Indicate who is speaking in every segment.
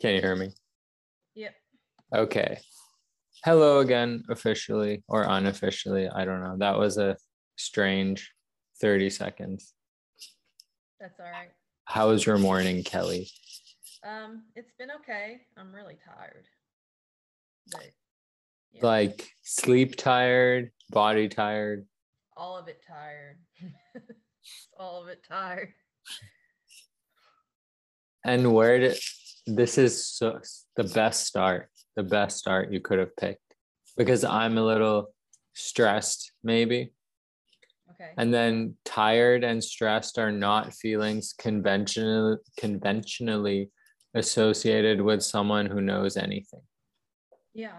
Speaker 1: Can you hear me?
Speaker 2: Yep.
Speaker 1: Okay. Hello again, officially or unofficially. I don't know. That was a strange 30 seconds.
Speaker 2: That's all right.
Speaker 1: How was your morning, Kelli?
Speaker 2: Um, it's been okay. I'm really tired. But yeah,
Speaker 1: Like sleep tired, body tired.
Speaker 2: all of it tired. all of it tired.
Speaker 1: And where did this is so, the best start, the best start you could have picked because I'm a little stressed, maybe.
Speaker 2: Okay.
Speaker 1: And then tired and stressed are not feelings conventional, conventionally associated with someone who knows anything.
Speaker 2: yeah.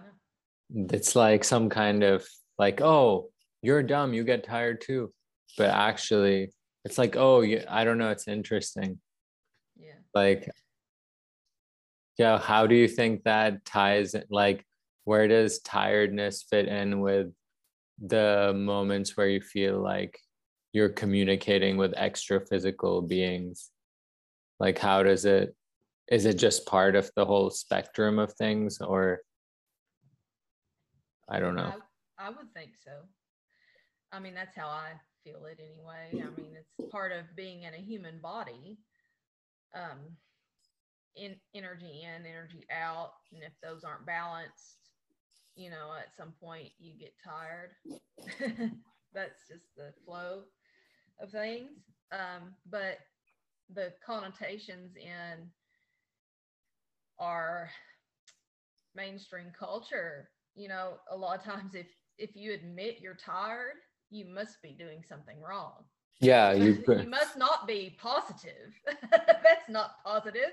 Speaker 1: It's like some kind of like, oh, you're dumb, you get tired too. But actually, it's like, oh, you, I don't know, it's interesting.
Speaker 2: Yeah.
Speaker 1: Like, yeah, how do you think that ties in? like where does tiredness fit in with the moments where you feel like you're communicating with extra physical beings? Like, how does it, is it just part of the whole spectrum of things or I don't know.
Speaker 2: I, I would think so. I mean, that's how I feel it anyway. I mean, it's part of being in a human body. Um, in energy in, energy out, and if those aren't balanced, you know, at some point you get tired. that's just the flow of things. Um, but the connotations in our mainstream culture you know a lot of times if if you admit you're tired you must be doing something wrong
Speaker 1: Yeah, you
Speaker 2: you must not be positive that's not positive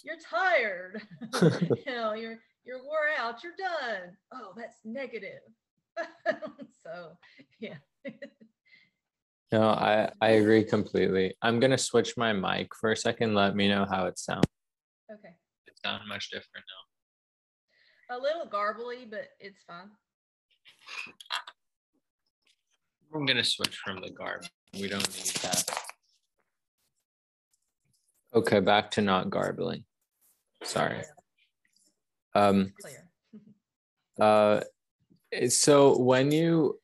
Speaker 2: you're tired you know you're you're wore out you're done oh that's negative so yeah
Speaker 1: No, I I agree completely. I'm gonna switch my mic for a second. Let me know how it sounds.
Speaker 2: okay
Speaker 1: It sounds much different now.
Speaker 2: a little garbly but it's fine
Speaker 1: I'm gonna switch from the garb. We don't need that. Okay, back to not garbling. Sorry. Um.
Speaker 2: clear
Speaker 1: Uh. So when you,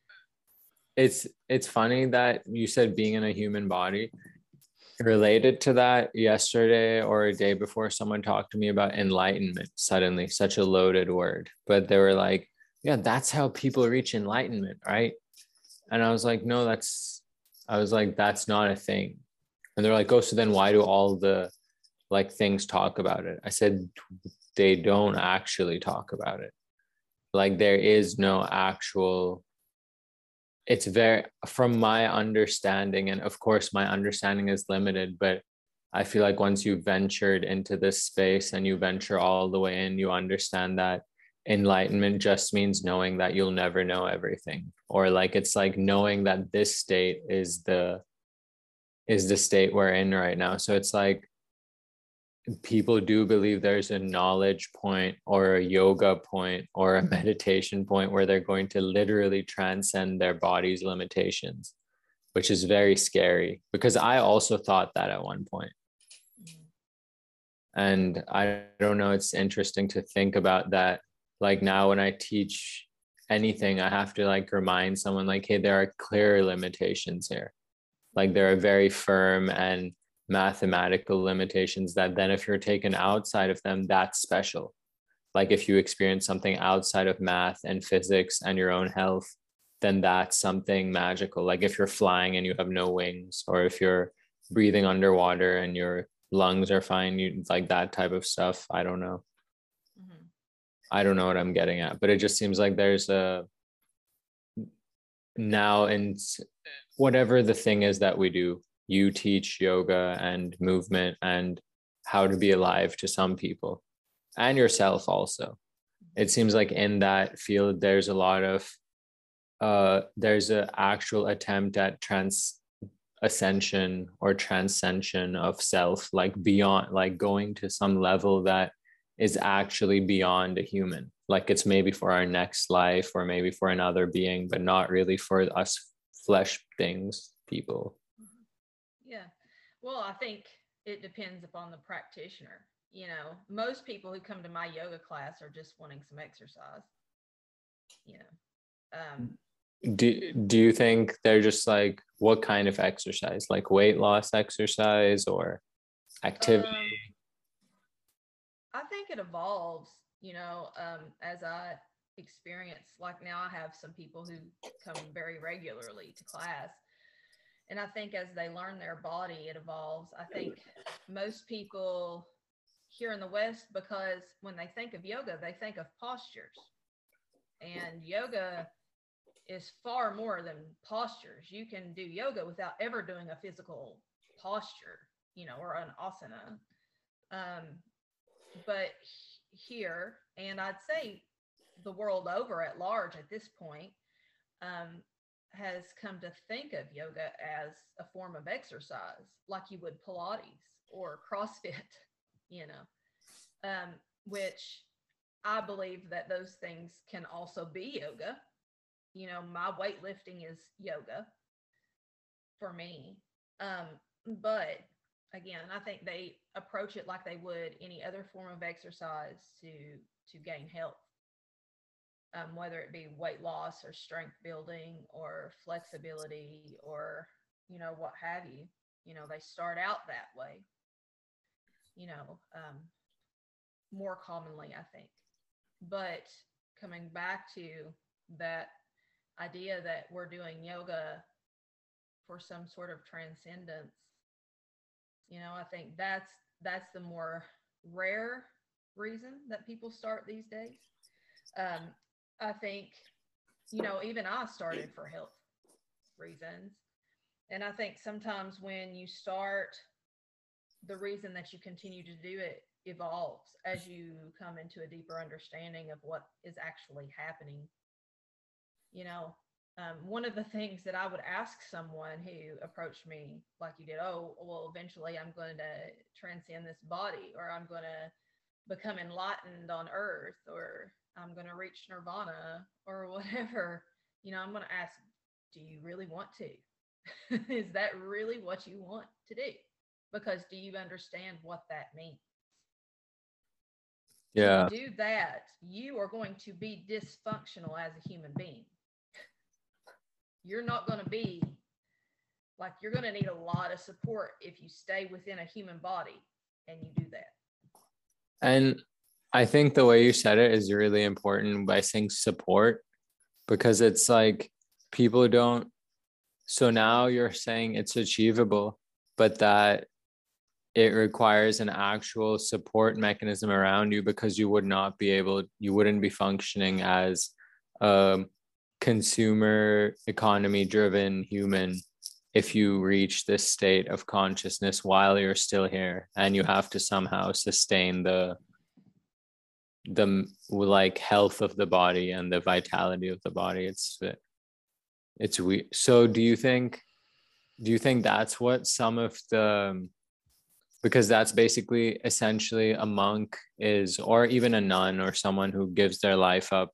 Speaker 1: it's it's funny that you said being in a human body. Related to that, yesterday or a day before, someone talked to me about enlightenment. Suddenly, such a loaded word, but they were like, "Yeah, that's how people reach enlightenment, right?" And I was like, "No, that's," I was like, "That's not a thing." And they're like, "Oh, so then why do all the like things talk about it?" I said, "They don't actually talk about it. Like there is no actual." It's very, from my understanding, and of course, my understanding is limited, but I feel like once you ventured into this space and you venture all the way in, you understand that enlightenment just means knowing that you'll never know everything or like it's like knowing that this state is the is the state we're in right now so it's like people do believe there's a knowledge point or a yoga point or a meditation point where they're going to literally transcend their body's limitations which is very scary because i also thought that at one point. And i don't know it's interesting to think about that. Like now when i teach anything i have to like remind someone like hey there are clear limitations here. Like there are very firm and mathematical limitations that then if you're taken outside of them that's special. Like if you experience something outside of math and physics and your own health then that's something magical. Like if you're flying and you have no wings or if you're breathing underwater and your lungs are fine you like that type of stuff i don't know.
Speaker 2: Mhm.
Speaker 1: I don't know what I'm getting at, but it just seems like there's a now and whatever the thing is that we do, you teach yoga and movement and how to be alive to some people and yourself also. It seems like in that field there's a lot of uh there's an actual attempt at trans ascension or transcension of self like beyond like going to some level that is actually beyond a human like it's maybe for our next life or maybe for another being but not really for us flesh things people.
Speaker 2: Well, I think it depends upon the practitioner. you know, most people who come to my yoga class are just wanting some exercise. You know. Um
Speaker 1: do do you think they're just like what kind of exercise? Like weight loss exercise or activity? Um,
Speaker 2: I think it evolves, you know, um, as I experience like now I have some people who come very regularly to class and I think as they learn their body, it evolves. I think most people here in the West, because when they think of yoga, they think of postures. And yoga is far more than postures. You can do yoga without ever doing a physical posture, you know, or an asana. Um, but here, and I'd say the world over at large at this point, um, has come to think of yoga as a form of exercise, like you would Pilates or CrossFit, you know, um, which I believe that those things can also be yoga. You know, my weightlifting is yoga for me. Um, but again, I think they approach it like they would any other form of exercise to to gain health um, whether it be weight loss or strength building or flexibility or you know what have you you know they start out that way you know um, more commonly i think. But coming back to that idea that we're doing yoga for some sort of transcendence you know i think that's that's the more rare reason that people start these days. Um, I think, you know, even I started for health reasons. And I think sometimes when you start, the reason that you continue to do it evolves as you come into a deeper understanding of what is actually happening. You know, um, one of the things that I would ask someone who approached me, like you did, oh, well, eventually I'm going to transcend this body, or I'm going to become enlightened on earth, or I'm going to reach nirvana or whatever, you know, I'm going to ask, do you really want to? Is that really what you want to do? Because do you understand what that means?
Speaker 1: Yeah.
Speaker 2: do that, you are going to be dysfunctional as a human being. You're not going to be like you're going to need a lot of support if you stay within a human body and you do that.
Speaker 1: And I think the way you said it is really important by saying support because it's like people don't. So now you're saying it's achievable, but that it requires an actual support mechanism around you because you would not be able, you wouldn't be functioning as a consumer economy driven human if you reach this state of consciousness while you're still here and you have to somehow sustain the the like health of the body and the vitality of the body. It's it's we so do you think do you think that's what some of the because that's basically essentially a monk is or even a nun or someone who gives their life up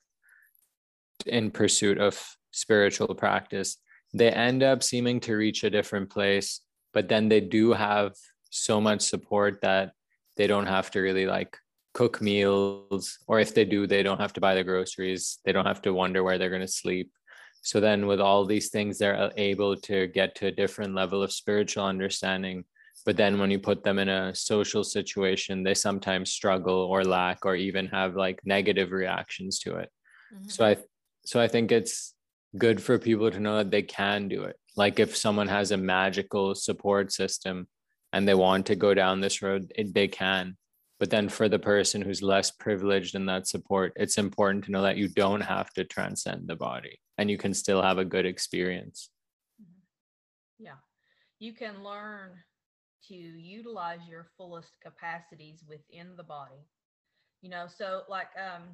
Speaker 1: in pursuit of spiritual practice they end up seeming to reach a different place but then they do have so much support that they don't have to really like cook meals or if they do they don't have to buy the groceries. They don't have to wonder where they're going to sleep. So then with all these things they're able to get to a different level of spiritual understanding. But then when you put them in a social situation they sometimes struggle or lack or even have like negative reactions to it. Mm-hmm. so i so i think it's good for people to know that they can do it. Like if someone has a magical support system and they want to go down this road it, they can but then for the person who's less privileged in that support, it's important to know that you don't have to transcend the body and you can still have a good experience.
Speaker 2: Mm-hmm. Yeah. You can learn to utilize your fullest capacities within the body. You know, so like um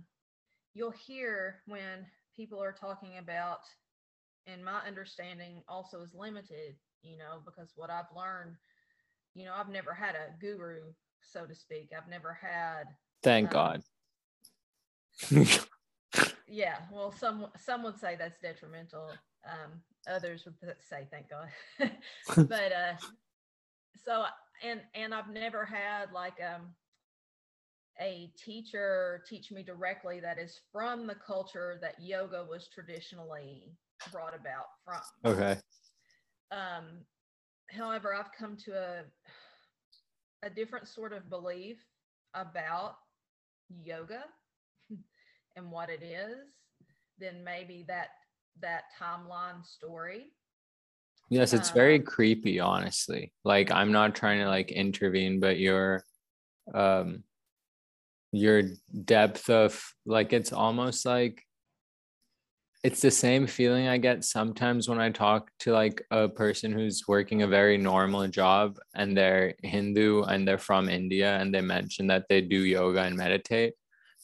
Speaker 2: you'll hear when people are talking about and my understanding also is limited, you know, because what I've learned, you know, I've never had a guru so to speak. I've never had.
Speaker 1: Thank um,
Speaker 2: God. yeah, well, some some would say that's detrimental. Um, others would say thank God. but uh, so and and I've never had like um a teacher teach me directly that is from the culture that yoga was traditionally brought about from.
Speaker 1: Okay.
Speaker 2: Um, however, I've come to a a different sort of belief about yoga and what it is than maybe that that timeline story.
Speaker 1: Yes, it's very uh, creepy, honestly. Like I'm not trying to like intervene, but your um your depth of like it's almost like it's the same feeling I get sometimes when I talk to like a person who's working a very normal job and they're Hindu and they're from India and they mention that they do yoga and meditate,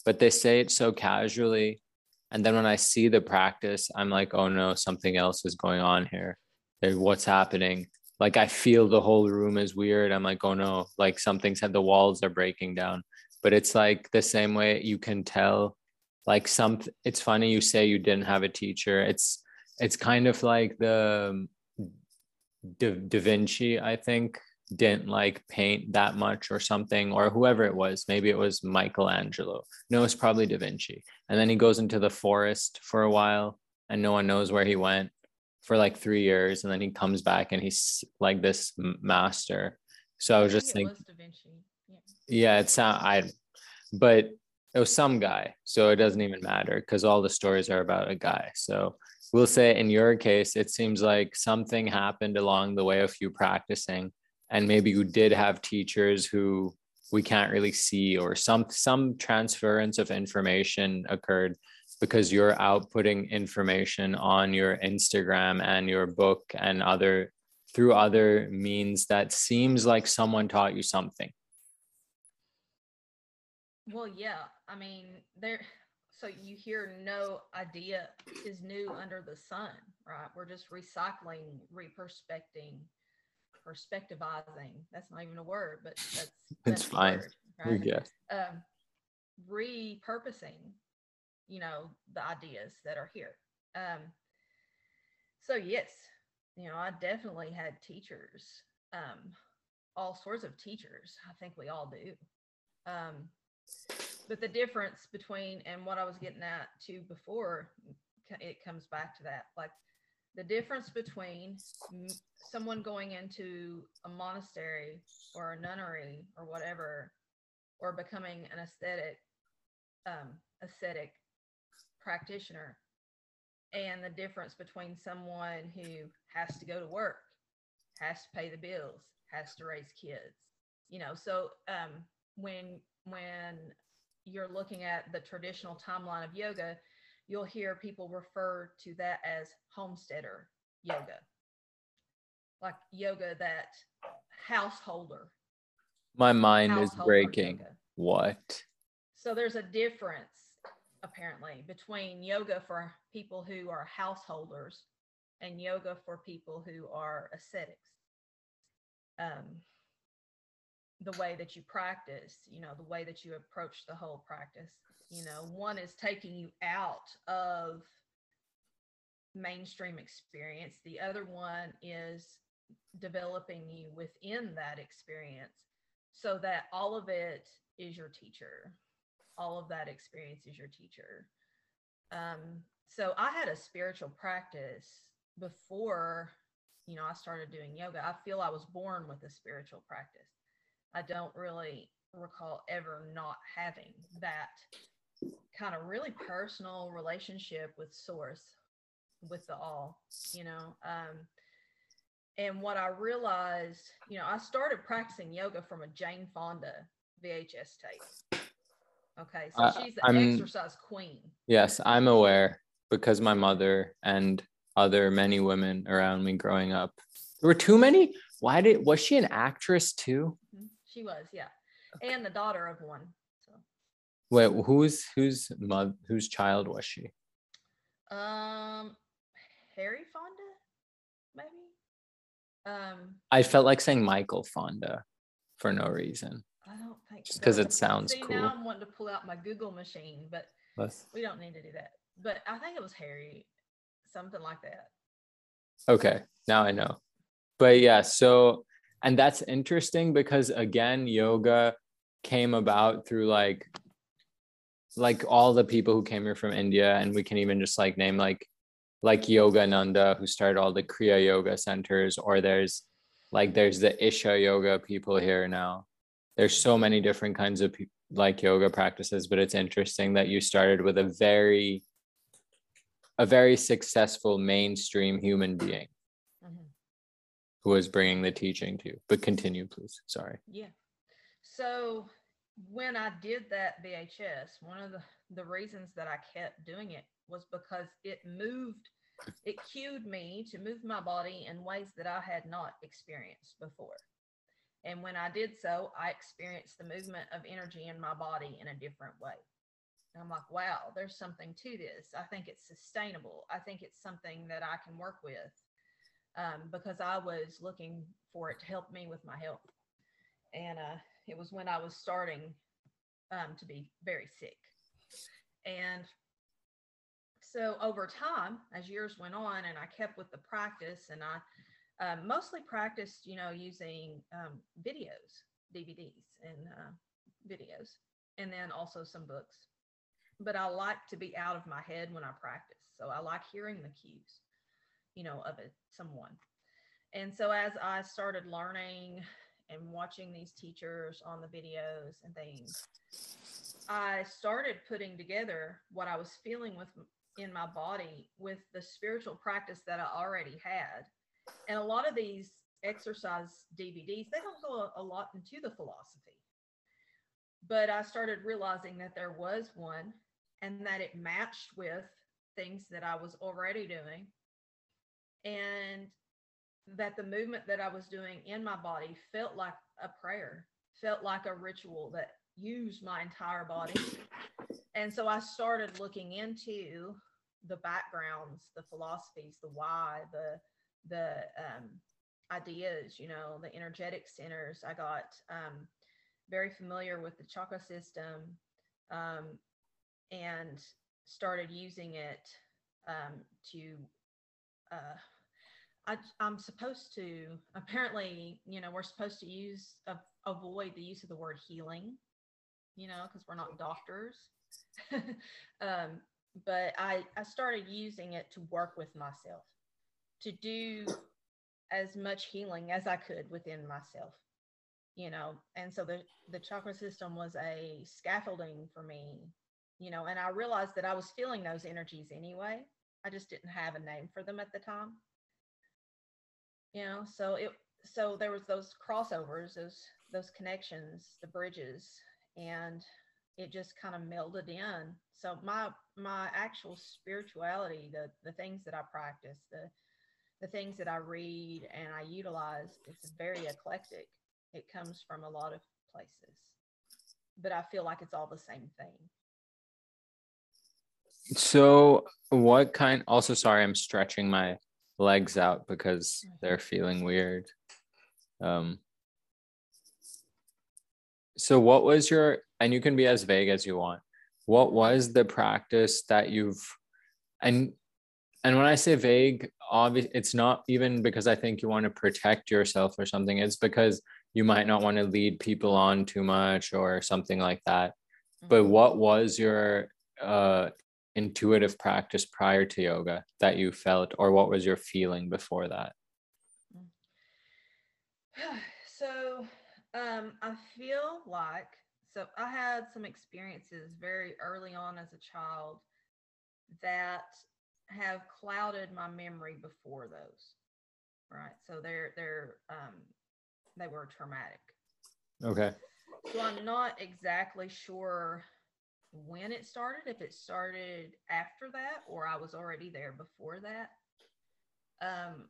Speaker 1: but they say it so casually. And then when I see the practice, I'm like, oh no, something else is going on here. what's happening? Like I feel the whole room is weird. I'm like, oh no, like something said the walls are breaking down. But it's like the same way you can tell like some it's funny you say you didn't have a teacher. It's it's kind of like the um, da, da vinci i think didn't like paint that much or something or whoever it was. Maybe it was michelangelo. No it's probably da vinci. And then he goes into the forest for a while and no one knows where he went for like three years and then he comes back and he's like this master. So i was just thinking yeah. yeah it's not i but it was some guy so it doesn't even matter because all the stories are about a guy. So we'll say in your case it seems like something happened along the way of you practicing and maybe you did have teachers who we can't really see or some some transference of information occurred because you're outputting information on your instagram and your book and other through other means that seems like someone taught you something
Speaker 2: well yeah I mean, there. So you hear no idea is new under the sun, right? We're just recycling, reperspecting, perspectivizing. That's not even a word, but that's,
Speaker 1: that's it's fine. Word, right? Yeah.
Speaker 2: Um, repurposing, you know, the ideas that are here. Um, so yes, you know, I definitely had teachers, um, all sorts of teachers. I think we all do. Um, but the difference between and what I was getting at to before it comes back to that like the difference between someone going into a monastery or a nunnery or whatever or becoming an aesthetic um, ascetic practitioner and the difference between someone who has to go to work has to pay the bills has to raise kids you know so um, when when you're looking at the traditional timeline of yoga, you'll hear people refer to that as homesteader yoga, like yoga that householder.
Speaker 1: My mind is breaking. Yoga. What?
Speaker 2: So there's a difference apparently between yoga for people who are householders and yoga for people who are ascetics. Um, the way that you practice, you know, the way that you approach the whole practice. You know, one is taking you out of mainstream experience, the other one is developing you within that experience so that all of it is your teacher. All of that experience is your teacher. Um, so I had a spiritual practice before, you know, I started doing yoga. I feel I was born with a spiritual practice I don't really recall ever not having that kind of really personal relationship with source with the all you know um and what i realized you know i started practicing yoga from a jane fonda vhs tape. Okay so uh, she's the I'm, exercise queen.
Speaker 1: Yes i'm aware because my mother and other many women around me growing up. There were too many? Why did was she an actress too? Mm-hmm.
Speaker 2: She was, yeah, and the daughter of one. So.
Speaker 1: Wait, who's whose mother, whose child was she?
Speaker 2: Um, Harry Fonda, maybe. Um,
Speaker 1: I felt like saying Michael Fonda for no reason.
Speaker 2: I don't think
Speaker 1: just because so. it sounds See, cool.
Speaker 2: Now I'm wanting to pull out my Google machine, but Let's... we don't need to do that. But I think it was Harry, something like that.
Speaker 1: Okay, now I know. But yeah, so and that's interesting because again yoga came about through like like all the people who came here from India, and we can even just like name like like Yogananda who started all the Kriya Yoga centers, or there's like there's the Isha Yoga people here now. There's so many different kinds of like yoga practices, but it's interesting that you started with a very a very successful mainstream human being. Who was bringing the teaching to you. But continue, please. Sorry.
Speaker 2: Yeah. So when I did that VHS, one of the, the reasons that I kept doing it was because it moved, it cued me to move my body in ways that I had not experienced before. And when I did so, I experienced the movement of energy in my body in a different way. And I'm like, wow, there's something to this. I think it's sustainable. I think it's something that I can work with um, because I was looking for it to help me with my health. And uh, it was when I was starting um, to be very sick. And so over time, as years went on, and I kept with the practice, and I um, mostly practiced, you know, using um, videos, DVDs, and uh, videos, and then also some books. But I like to be out of my head when I practice, so I like hearing the cues, you know, of it, someone. And so as I started learning and watching these teachers on the videos and things, I started putting together what I was feeling with in my body with the spiritual practice that I already had. And a lot of these exercise DVDs, they don't go a, a lot into the philosophy. But I started realizing that there was one and that it matched with things that I was already doing. And that the movement that I was doing in my body felt like a prayer, felt like a ritual that used my entire body. And so I started looking into the backgrounds, the philosophies, the why, the the um, ideas, you know, the energetic centers. I got um, very familiar with the chakra system um, and started using it um, to uh, I, am supposed to apparently, you know, we're supposed to use uh, avoid the use of the word healing, you know, because we're not doctors. um, but I I started using it to work with myself, to do as much healing as I could within myself, you know. And so the the chakra system was a scaffolding for me, you know. And I realized that I was feeling those energies anyway. I just didn't have a name for them at the time you know so it so there was those crossovers those those connections the bridges and it just kind of melded in. So my my actual spirituality the the things that i practice the the things that i read and i utilize it's very eclectic. It comes from a lot of places but i feel like it's all the same thing.
Speaker 1: So what kind also sorry i'm stretching my legs out because they're feeling weird. Um, so, what was your, and you can be as vague as you want, what was the practice that you've, and and when I say vague, obvious, it's not even because I think you want to protect yourself or something. It's because you might not want to lead people on too much or something like that. Mm-hmm. But what was your uh, intuitive practice prior to yoga that you felt, or what was your feeling before that?
Speaker 2: So, um, I feel like so I had some experiences very early on as a child that have clouded my memory before those. Right. So they're they're um they were traumatic.
Speaker 1: Okay.
Speaker 2: So I'm not exactly sure when it started, if it started after that or I was already there before that. Um,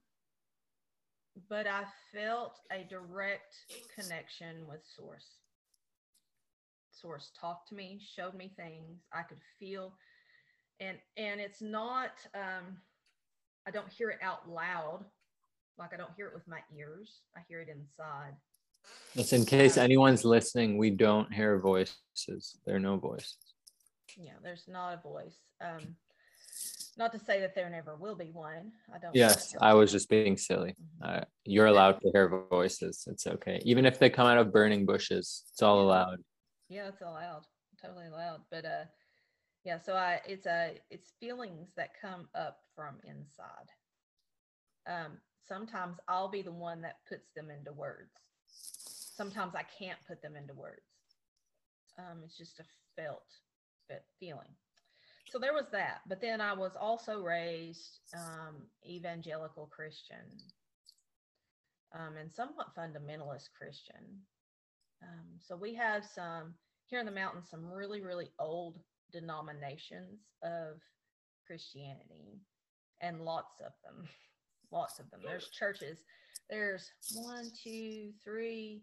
Speaker 2: but I felt a direct connection with Source. Source talked to me, showed me things I could feel, and and it's not. Um, I don't hear it out loud, like I don't hear it with my ears. I hear it inside.
Speaker 1: Just in case anyone's listening, we don't hear voices. There are no voices
Speaker 2: yeah, there's not a voice. Um, not to say that there never will be one. I don't.
Speaker 1: Yes, I was just being silly. Mm-hmm. Uh, you're allowed to hear voices. It's okay, even if they come out of burning bushes. It's all allowed.
Speaker 2: Yeah, it's allowed. Totally allowed. But uh yeah, so I it's a it's feelings that come up from inside. Um sometimes I'll be the one that puts them into words. Sometimes I can't put them into words. Um it's just a felt feeling. So there was that. But then I was also raised um evangelical Christian um, and somewhat fundamentalist Christian. Um, so we have some here in the mountains, some really, really old denominations of Christianity, and lots of them. Lots of them. There's churches. There's one, two, three,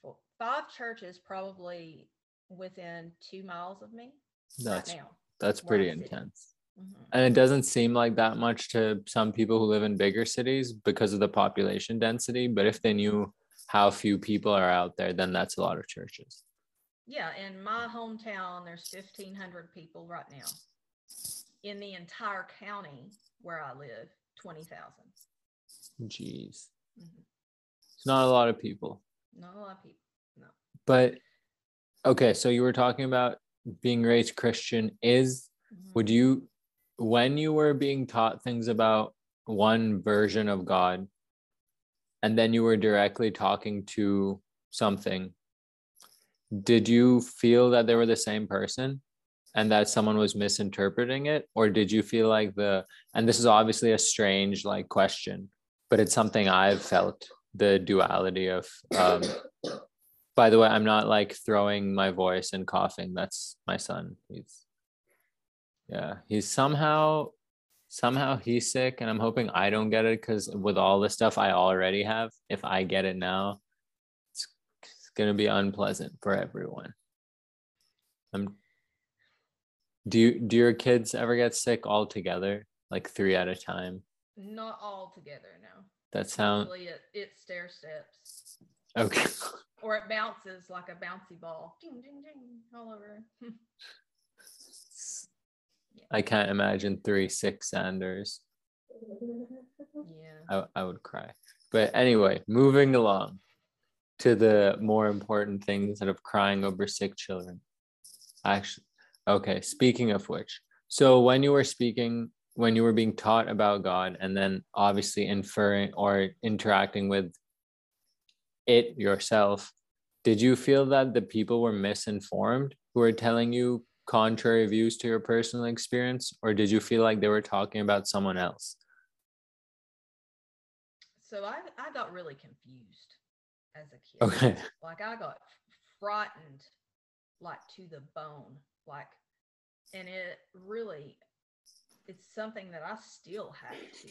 Speaker 2: four, five churches probably within two miles of me.
Speaker 1: That's right now, that's pretty intense. Mm-hmm. And it doesn't seem like that much to some people who live in bigger cities because of the population density. But if they knew how few people are out there, then that's a lot of churches.
Speaker 2: Yeah, in my hometown, there's 1,500 people right now. In the entire county where I live, 20,000.
Speaker 1: Jeez. Mm-hmm. It's not a lot of people.
Speaker 2: Not a lot of people, no.
Speaker 1: But okay, so you were talking about being raised Christian. Is mm-hmm. would you when you were being taught things about one version of God, and then you were directly talking to something, did you feel that they were the same person and that someone was misinterpreting it? Or did you feel like the, and this is obviously a strange like question, but it's something I've felt the duality of, um, by the way, I'm not like throwing my voice and coughing. That's my son. He's yeah, he's somehow somehow he's sick, and I'm hoping I don't get it because with all the stuff I already have, if I get it now, it's, it's gonna be unpleasant for everyone. I'm. Do you do your kids ever get sick all together, like three at a time?
Speaker 2: Not all together, no.
Speaker 1: That sounds.
Speaker 2: It, it stair steps.
Speaker 1: Okay.
Speaker 2: or it bounces like a bouncy ball, ding ding ding, all over.
Speaker 1: I can't imagine three six Sanders.
Speaker 2: Yeah.
Speaker 1: I, I would cry. But anyway, moving along to the more important things instead of crying over sick children. Actually, okay, speaking of which, so when you were speaking, when you were being taught about God and then obviously inferring or interacting with it yourself, did you feel that the people were misinformed who were telling you contrary views to your personal experience, or did you feel like they were talking about someone else?
Speaker 2: So I, I got really confused as a kid.
Speaker 1: Okay.
Speaker 2: Like I got frightened, like to the bone, like, and it really, it's something that I still have to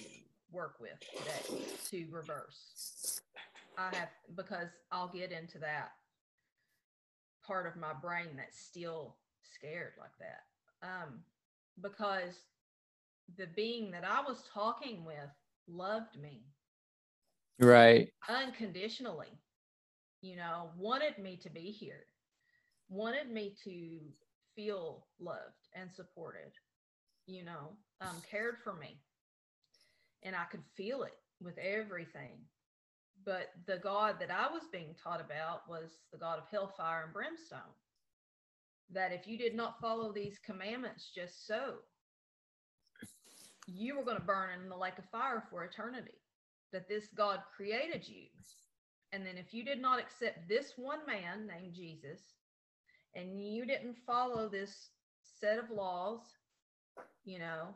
Speaker 2: work with today to reverse. I have because I'll get into that part of my brain that's still scared like that um, because the being that I was talking with loved me.
Speaker 1: Right.
Speaker 2: Unconditionally, you know, wanted me to be here, wanted me to feel loved and supported, you know, um, cared for me. And I could feel it with everything. But the God that I was being taught about was the God of hellfire and brimstone that if you did not follow these commandments just so, you were going to burn in the lake of fire for eternity. That this God created you. And then if you did not accept this one man named Jesus, and you didn't follow this set of laws, you know,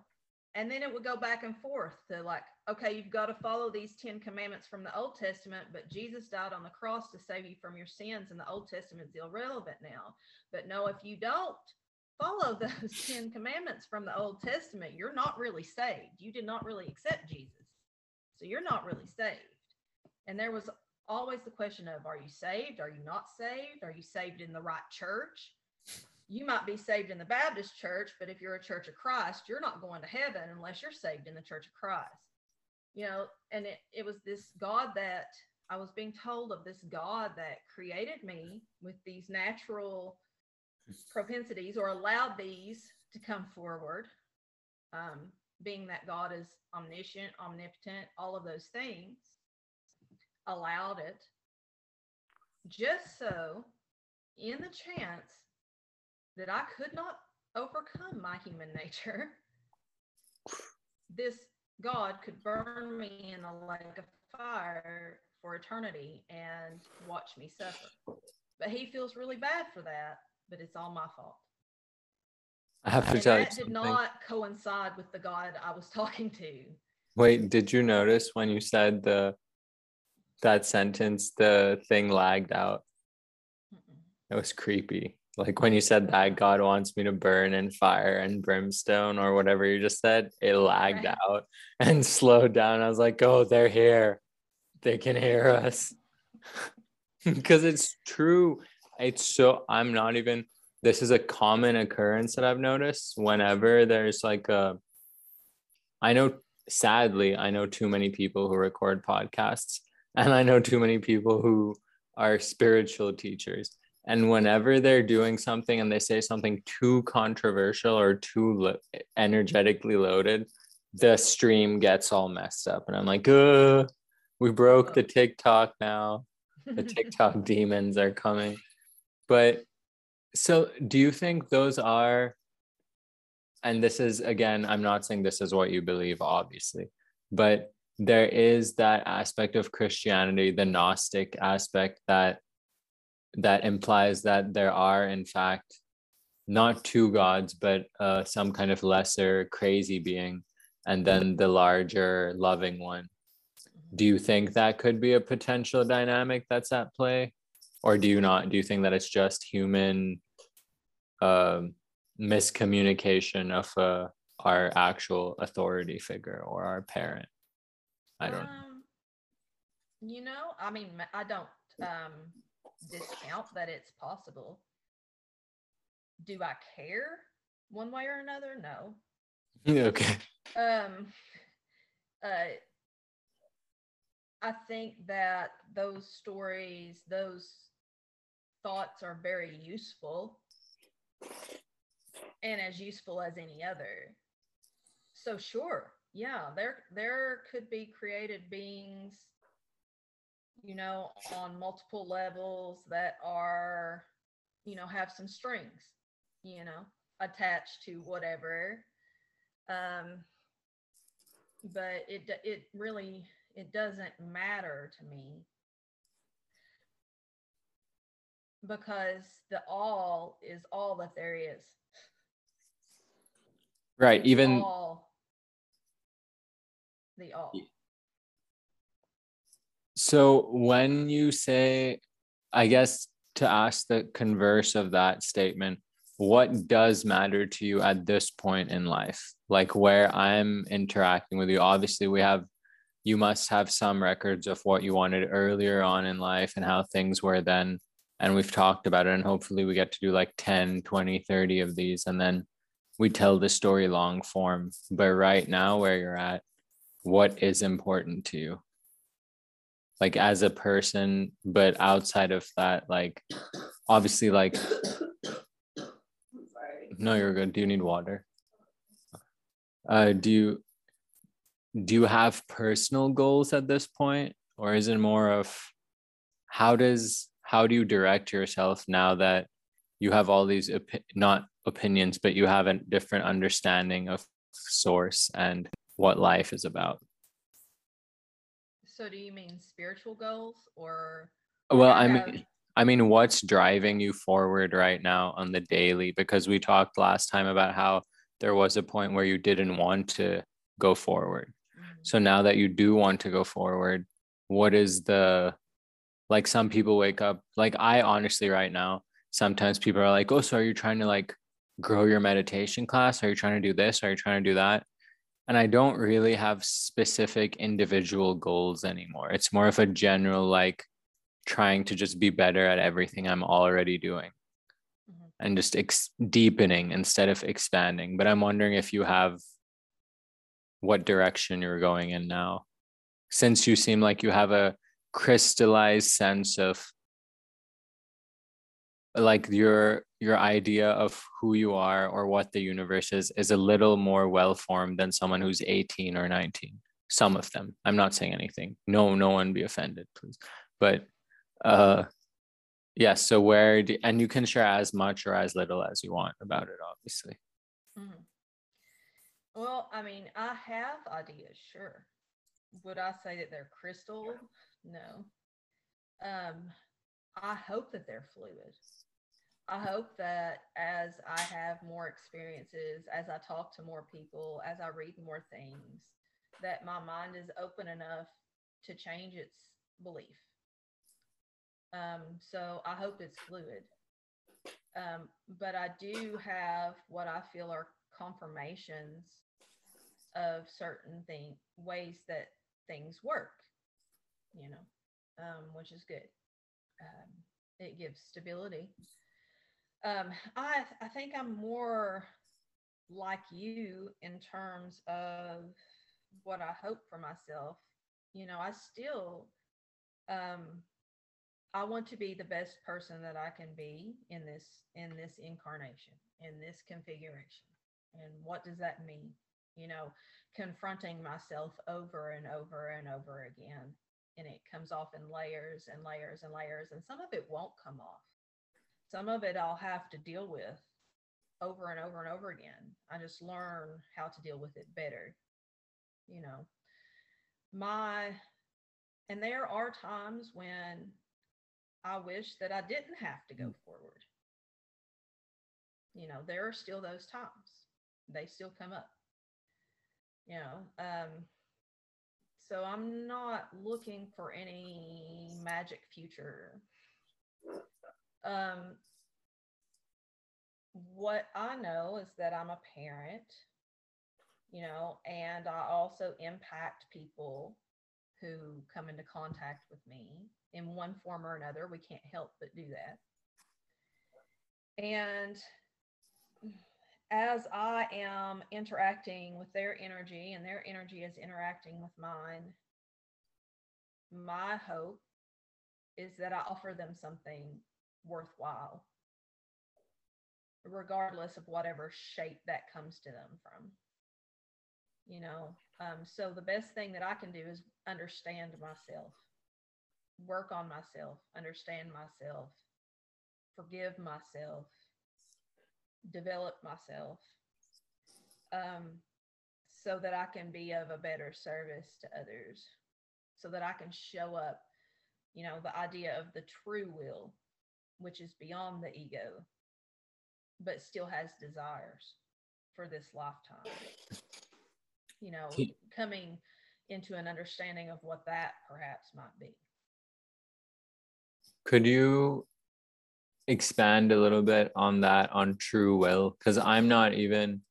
Speaker 2: and then it would go back and forth to like okay you've got to follow these 10 commandments from the old testament but jesus died on the cross to save you from your sins and the old testament's irrelevant now. But no if you don't follow those 10 commandments from the old testament you're not really saved. You did not really accept jesus. So you're not really saved. And there was always the question of are you saved? Are you not saved? Are you saved in the right church? You might be saved in the Baptist church, but if you're a church of Christ, you're not going to heaven unless you're saved in the church of Christ. You know, and it, it was this God that I was being told of this God that created me with these natural propensities or allowed these to come forward. Um, being that God is omniscient, omnipotent, all of those things, allowed it just so in the chance that I could not overcome my human nature, this God could burn me in a lake of fire for eternity and watch me suffer. But he feels really bad for that, but it's all my fault.
Speaker 1: I have to
Speaker 2: And
Speaker 1: tell you
Speaker 2: that did not coincide with the God I was talking to.
Speaker 1: Wait, did you notice when you said the that sentence, the thing lagged out?
Speaker 2: Mm-mm.
Speaker 1: It was creepy. Like when you said that God wants me to burn in fire and brimstone or whatever you just said, it lagged
Speaker 2: Right.
Speaker 1: out and slowed down. I was like, oh, they're here. They can hear us. Because it's true. It's so, I'm not even, this is a common occurrence that I've noticed whenever there's like a, I know, sadly, I know too many people who record podcasts and I know too many people who are spiritual teachers and whenever they're doing something and they say something too controversial or too lo- energetically loaded the stream gets all messed up. And i'm like uh we broke the tiktok now. The tiktok demons are coming. But so do you think those are and this is again i'm not saying this is what you believe obviously but there is that aspect of christianity the gnostic aspect that that implies that there are in fact not two gods but uh, some kind of lesser crazy being and then the larger loving one. Do you think that could be a potential dynamic that's at play? Or do you not? Do you think that it's just human um, miscommunication of uh, our actual authority figure or our parent? I don't
Speaker 2: Um, you know, I mean, I don't um, discount that it's possible. Do I care one way or another? No.
Speaker 1: okay
Speaker 2: Um, uh, I think that those stories, those thoughts are very useful and as useful as any other. So sure, yeah, there there could be created beings, you know, on multiple levels that are, you know, have some strings, you know, attached to whatever. Um, but it it really it doesn't matter to me because the all is all that there is.
Speaker 1: right even
Speaker 2: all the all.
Speaker 1: So when you say, I guess to ask the converse of that statement, what does matter to you at this point in life? Like where I'm interacting with you, obviously we have, you must have some records of what you wanted earlier on in life and how things were then. And we've talked about it and hopefully we get to do like 10, 20, 30 of these and then we tell the story long form. But right now where you're at, what is important to you? Like as a person but outside of that like obviously like no you're good. Do you need water? Uh do you do you have personal goals at this point? Or is it more of how does how do you direct yourself now that you have all these opi- not opinions but you have a different understanding of source and what life is about
Speaker 2: So do you mean spiritual goals or
Speaker 1: well
Speaker 2: I
Speaker 1: mean I mean, what's driving you forward right now on the daily? Because we talked last time about how there was a point where you didn't want to go forward.
Speaker 2: Mhm.
Speaker 1: So now that you do want to go forward, what is the like some people wake up like I honestly right now, sometimes people are like, "Oh, so are you trying to like grow your meditation class? Are you trying to do this? Are you trying to do that?" And I don't really have specific individual goals anymore. It's more of a general like trying to just be better at everything I'm already doing
Speaker 2: Mhm.
Speaker 1: and just ex- deepening instead of expanding. But I'm wondering if you have what direction you're going in now, since you seem like you have a crystallized sense of like your your idea of who you are or what the universe is is a little more well formed than someone who's 18 or 19 some of them i'm not saying anything no no one be offended please but uh Yes. So where do, and you can share as much or as little as you want about it, obviously.
Speaker 2: Mhm. Well, I mean, I have ideas, sure. Would I say that they're crystal? No. Um, I hope that they're fluid. I hope that as I have more experiences, as I talk to more people, as I read more things, that my mind is open enough to change its belief. Um, so I hope it's fluid. Um, but I do have what I feel are confirmations of certain thing ways that things work, you know, um, which is good. Um, it gives stability. Um, I I think I'm more like you in terms of what I hope for myself. You know, I still um I want to be the best person that I can be in this in this incarnation, in this configuration. And what does that mean? You know, confronting myself over and over and over again. And it comes off in layers and layers and layers. And some of it won't come off. Some of it I'll have to deal with over and over and over again. I just learn how to deal with it better. You know, my, and there are times when I wish that I didn't have to go forward. You know, there are still those times. They still come up. You know, um, so I'm not looking for any magic future. Um, what I know is that I'm a parent, you know, and I also impact people who come into contact with me in one form or another. We can't help but do that. And as I am interacting with their energy and their energy is interacting with mine, my hope is that I offer them something worthwhile, regardless of whatever shape that comes to them from. You know, um, so the best thing that I can do is understand myself, work on myself, understand myself, forgive myself, develop myself um, so that I can be of a better service to others, so that I can show up, you know, the idea of the true will, which is beyond the ego, but still has desires for this lifetime. You know, coming into an understanding of what that perhaps might be.
Speaker 1: Could you expand a little bit on that on true will because i'm not even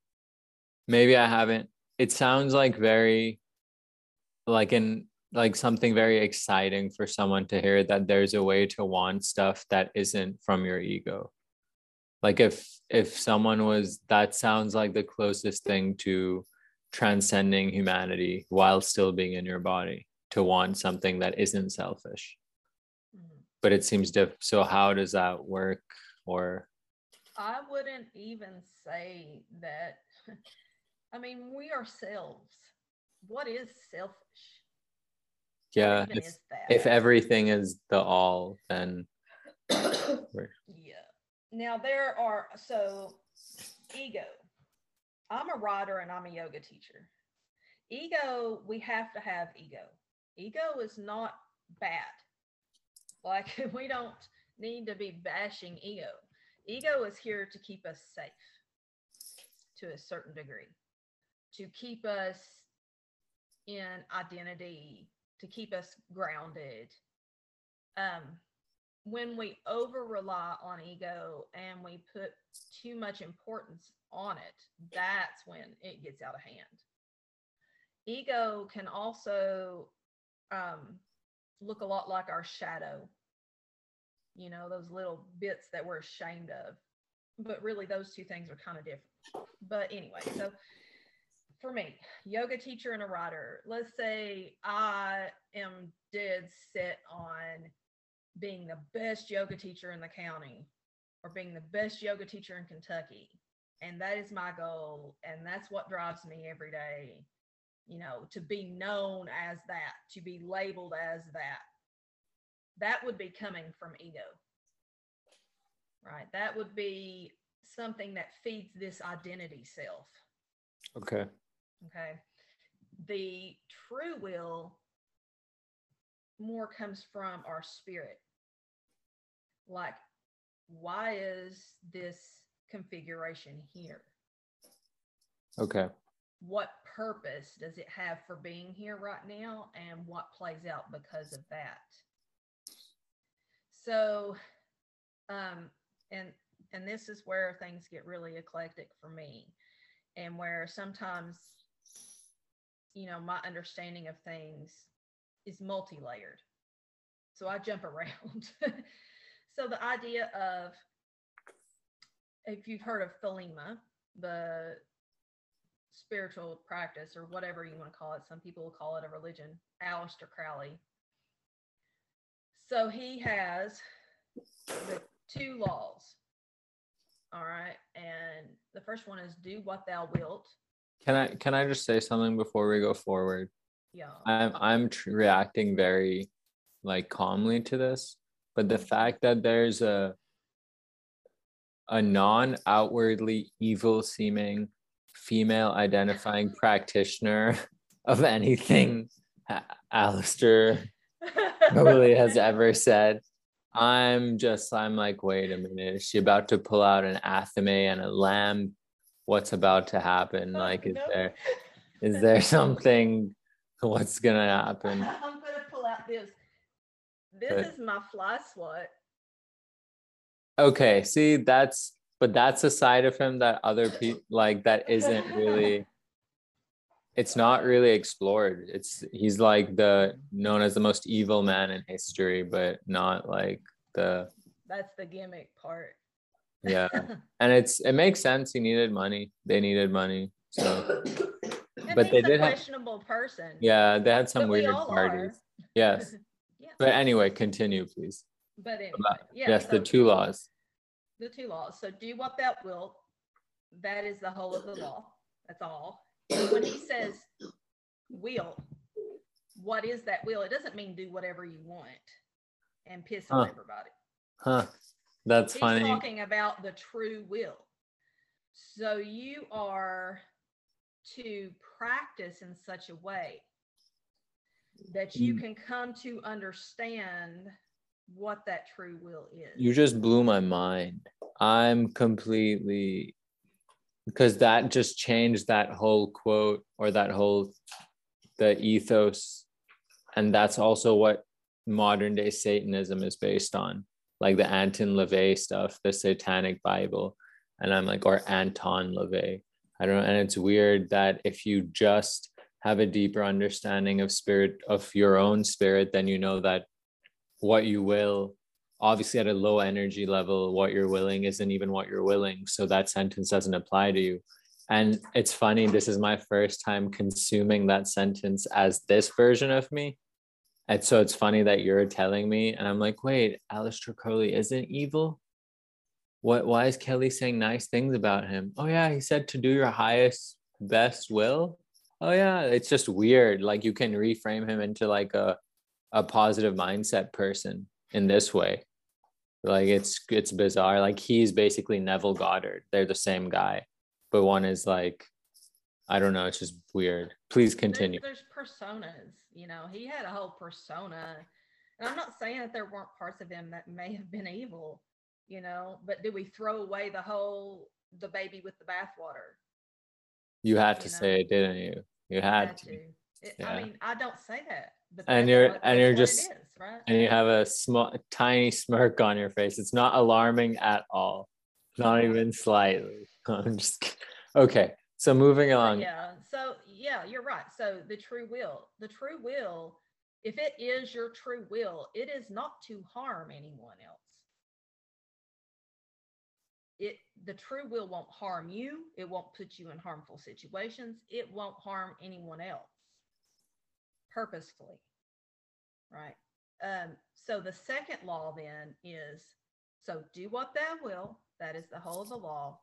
Speaker 1: maybe i haven't it sounds like very like in like something very exciting for someone to hear that there's a way to want stuff that isn't from your ego like if if someone was that sounds like the closest thing to transcending humanity while still being in your body to want something that isn't selfish mm-hmm. but it seems diff. So how does that work? Or
Speaker 2: I wouldn't even say that. I mean, we are selves. What is selfish?
Speaker 1: Yeah, if, if everything is the all, then
Speaker 2: yeah. Now there are so ego. I'm a writer and I'm a yoga teacher. Ego, we have to have ego. Ego is not bad. Like we don't need to be bashing ego. Ego is here to keep us safe to a certain degree, to keep us in identity, to keep us grounded. Um, when we over rely on ego and we put too much importance on it, that's when it gets out of hand. Ego can also um, look a lot like our shadow you know, those little bits that we're ashamed of. But really, those two things are kind of different. But anyway, so for me, yoga teacher and a writer, let's say I am dead set on being the best yoga teacher in the county or being the best yoga teacher in Kentucky. And that is my goal. And that's what drives me every day, you know, to be known as that, to be labeled as that that would be coming from ego. right? That would be something that feeds this identity self.
Speaker 1: Okay.
Speaker 2: Okay. The true will more comes from our spirit. Like, why is this configuration here?
Speaker 1: Okay.
Speaker 2: What purpose does it have for being here right now? And what plays out because of that? So, um, and and this is where things get really eclectic for me and where sometimes you know my understanding of things is multi-layered so i jump around so the idea of if you've heard of thelema the spiritual practice or whatever you want to call it some people will call it a religion Aleister crowley so he has the two laws all right. And the first one is do what thou wilt.
Speaker 1: Can I can I just say something before we go forward?
Speaker 2: Yeah.
Speaker 1: I'm I'm tr- reacting very like calmly to this, but the mm-hmm. fact that there's a a non outwardly evil seeming female identifying practitioner of anything Aleister Crowley has ever said I'm just, I'm like, wait a minute. Is she about to pull out an athame and a lamb? What's about to happen?
Speaker 2: Oh,
Speaker 1: like, is there, is there something? What's gonna happen?
Speaker 2: I'm gonna pull out this. This
Speaker 1: But-
Speaker 2: is my fly swat.
Speaker 1: Okay, see, that's, but that's a side of him that other people like that isn't really. It's not really explored. It's he's like the known as the most evil man in history, but not like the
Speaker 2: That's the gimmick part.
Speaker 1: Yeah. and it's it makes sense. He needed money. They needed money. So
Speaker 2: And
Speaker 1: But
Speaker 2: he's
Speaker 1: they
Speaker 2: a
Speaker 1: did have-
Speaker 2: questionable person.
Speaker 1: yeah, they had some
Speaker 2: But
Speaker 1: weird
Speaker 2: all
Speaker 1: parties.
Speaker 2: are.
Speaker 1: Yes.
Speaker 2: yeah.
Speaker 1: But anyway, continue, please.
Speaker 2: But anyway, yeah.
Speaker 1: yes, the two laws.
Speaker 2: the two laws. So do what thou wilt. That is the whole of the law. That's all. When he says will, what is that will? It doesn't mean do whatever you want and piss on everybody.
Speaker 1: Huh. That's
Speaker 2: He's
Speaker 1: funny.
Speaker 2: talking about the true will. So you are to practice in such a way that you
Speaker 1: Mm.
Speaker 2: can come to understand what that true will is.
Speaker 1: You just blew my mind. I'm completely because that just changed that whole quote or that whole the ethos and that's also what modern day satanism is based on like the anton lavey stuff the satanic bible. And i'm like or anton lavey. I don't know and it's weird that if you just have a deeper understanding of spirit of your own spirit then you know that what you will obviously at a low energy level what you're willing isn't even what you're willing. So that sentence doesn't apply to you. And it's funny this is my first time consuming that sentence as this version of me and so it's funny that you're telling me and i'm like wait Aleister Crowley isn't evil? What why is Kelli saying nice things about him? Oh yeah he said to do your highest best will. Oh yeah it's just weird like you can reframe him into like a a positive mindset person in this way. Like it's it's bizarre like he's basically neville goddard they're the same guy but one is like i don't know it's just weird please continue
Speaker 2: There's, personas, you know, he had a whole persona. And I'm not saying that there weren't parts of him that may have been evil, you know, but do we throw away the whole the baby with the bathwater?
Speaker 1: you had to
Speaker 2: you know.
Speaker 1: say it didn't you you had
Speaker 2: Had
Speaker 1: to
Speaker 2: to. It,
Speaker 1: Yeah.
Speaker 2: I mean, I don't say that, but
Speaker 1: And you're-
Speaker 2: what-
Speaker 1: and you're just-
Speaker 2: is, right?
Speaker 1: and you have a small tiny smirk on your face it's not alarming at all not even slightly i'm just okay so moving on.
Speaker 2: yeah. So yeah, you're right. So the true will, the true will, if it is your true will, it is not to harm anyone else. It the true will won't harm you. It won't put you in harmful situations. It won't harm anyone else purposefully. Right. Um, so the second law then is so do what thou will. That is the whole of the law.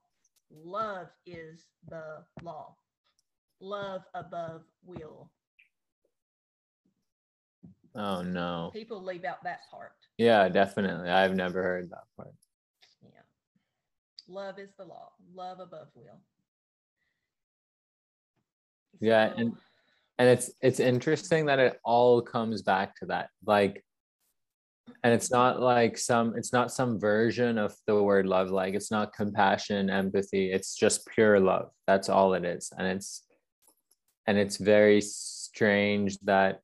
Speaker 2: Love is the law. Love above will.
Speaker 1: oh no
Speaker 2: People leave out that part.
Speaker 1: yeah definitely i've never heard that part
Speaker 2: Yeah. Love is the law. Love above will.
Speaker 1: Yeah, and and it's it's interesting that it all comes back to that like and it's not like some it's not some version of the word love like it's not compassion empathy it's just pure love. That's all it is. And it's and it's very strange that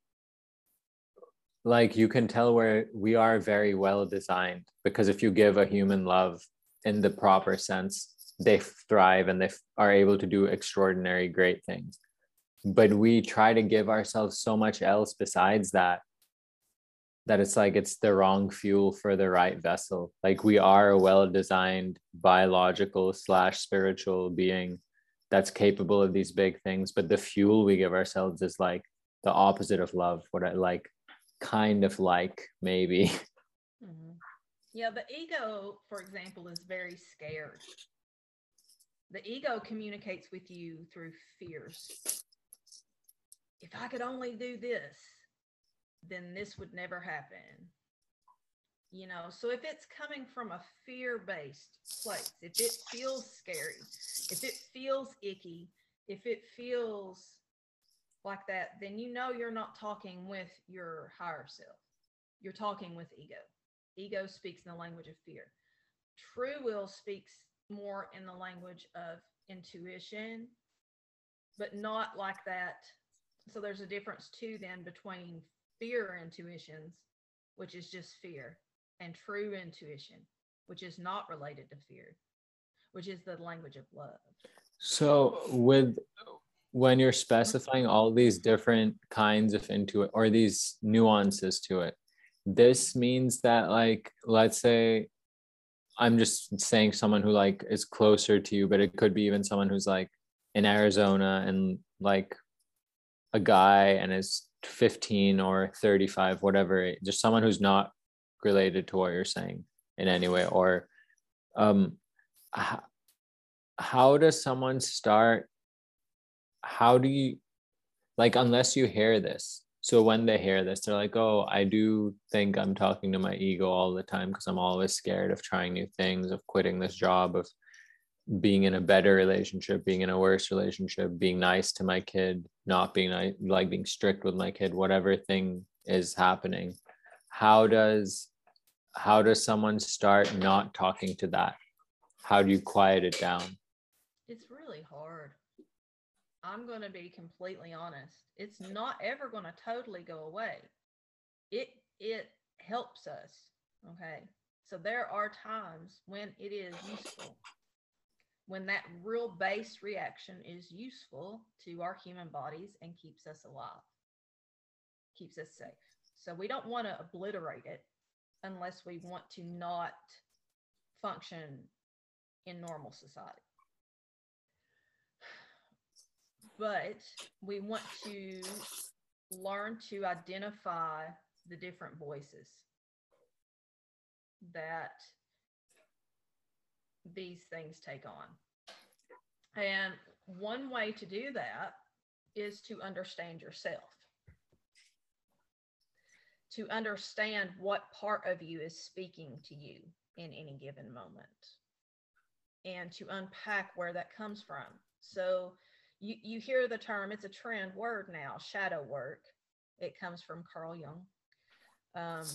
Speaker 1: like you can tell where we are very well designed because if you give a human love in the proper sense they thrive and they are able to do extraordinary great things. But we try to give ourselves so much else besides that that it's like it's the wrong fuel for the right vessel like we are a well designed biological slash spiritual being that's capable of these big things but the fuel we give ourselves is like the opposite of love what i like kind of like maybe
Speaker 2: Mhm. Yeah, the ego, for example, is very scared. The ego communicates with you through fears. If I could only do this, then this would never happen. You know, so if it's coming from a fear based place, if it feels scary, if it feels icky, if it feels like that, then you know you're not talking with your higher self. You're talking with ego. Ego speaks in the language of fear. True will speaks more in the language of intuition, but not like that. So there's a difference too then between fear intuitions, which is just fear, and true intuition, which is not related to fear, which is the language of love.
Speaker 1: So with when you're specifying all these different kinds of intuit or these nuances to it, this means that like let's say I'm just saying someone who like is closer to you, but it could be even someone who's like in Arizona and like a guy and is 15 or 35, whatever, just someone who's not related to what you're saying in any way or um h- how does someone start how do you like unless you hear this so when they hear this they're like oh i do think i'm talking to my ego all the time because i'm always scared of trying new things of quitting this job of being in a better relationship being in a worse relationship being nice to my kid not being nice like being strict with my kid whatever thing is happening how does how does someone start not talking to that how do you quiet it down
Speaker 2: It's really hard. I'm going to be completely honest. It's not ever going to totally go away. It it helps us, okay? So there are times when it is useful. When that real base reaction is useful to our human bodies and keeps us alive. Keeps us safe. So we don't want to obliterate it unless we want to not function in normal society. But we want to learn to identify the different voices that these things take on. And one way to do that is to understand yourself. To understand what part of you is speaking to you in any given moment and to unpack where that comes from. So you, you hear the term, it's a trend word now, shadow work. It comes from Carl Jung. Um,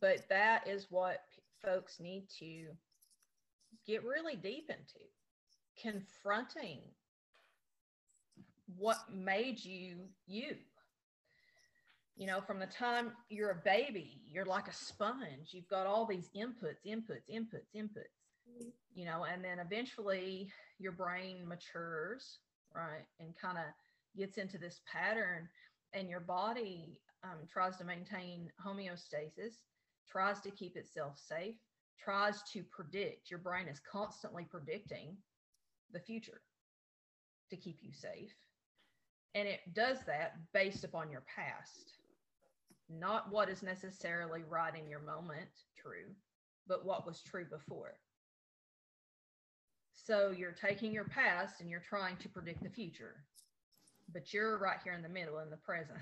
Speaker 2: but that is what folks need to get really deep into confronting what made you you. You know from the time you're a baby you're like a sponge. You've got all these inputs inputs inputs inputs you know and then eventually your brain matures right and kind of gets into this pattern and your body um, tries to maintain homeostasis tries to keep itself safe tries to predict your brain is constantly predicting the future to keep you safe and it does that based upon your past not what is necessarily right in your moment true but what was true before so you're taking your past and you're trying to predict the future, but you're right here in the middle in the present.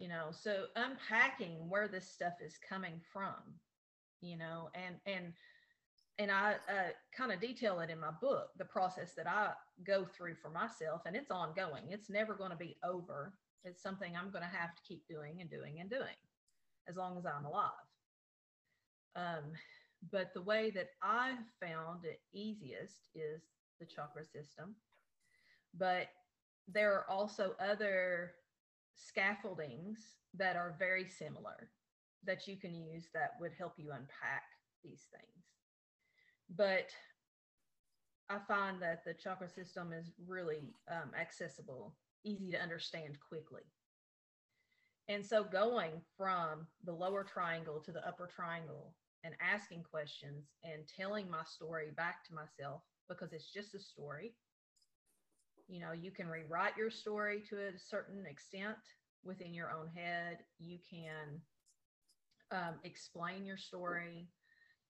Speaker 2: You know, so unpacking where this stuff is coming from, you know, and and and I uh, kind of detail it in my book, the process that I go through for myself, and it's ongoing. It's never going to be over. It's something I'm going to have to keep doing and doing and doing as long as I'm alive. Um, but the way that I found it easiest is the chakra system. But there are also other scaffoldings that are very similar that you can use that would help you unpack these things. But I find that the chakra system is really um, accessible, easy to understand quickly. And so going from the lower triangle to the upper triangle and asking questions and telling my story back to myself because it's just a story. You know, you can rewrite your story to a certain extent within your own head. You can um, explain your story.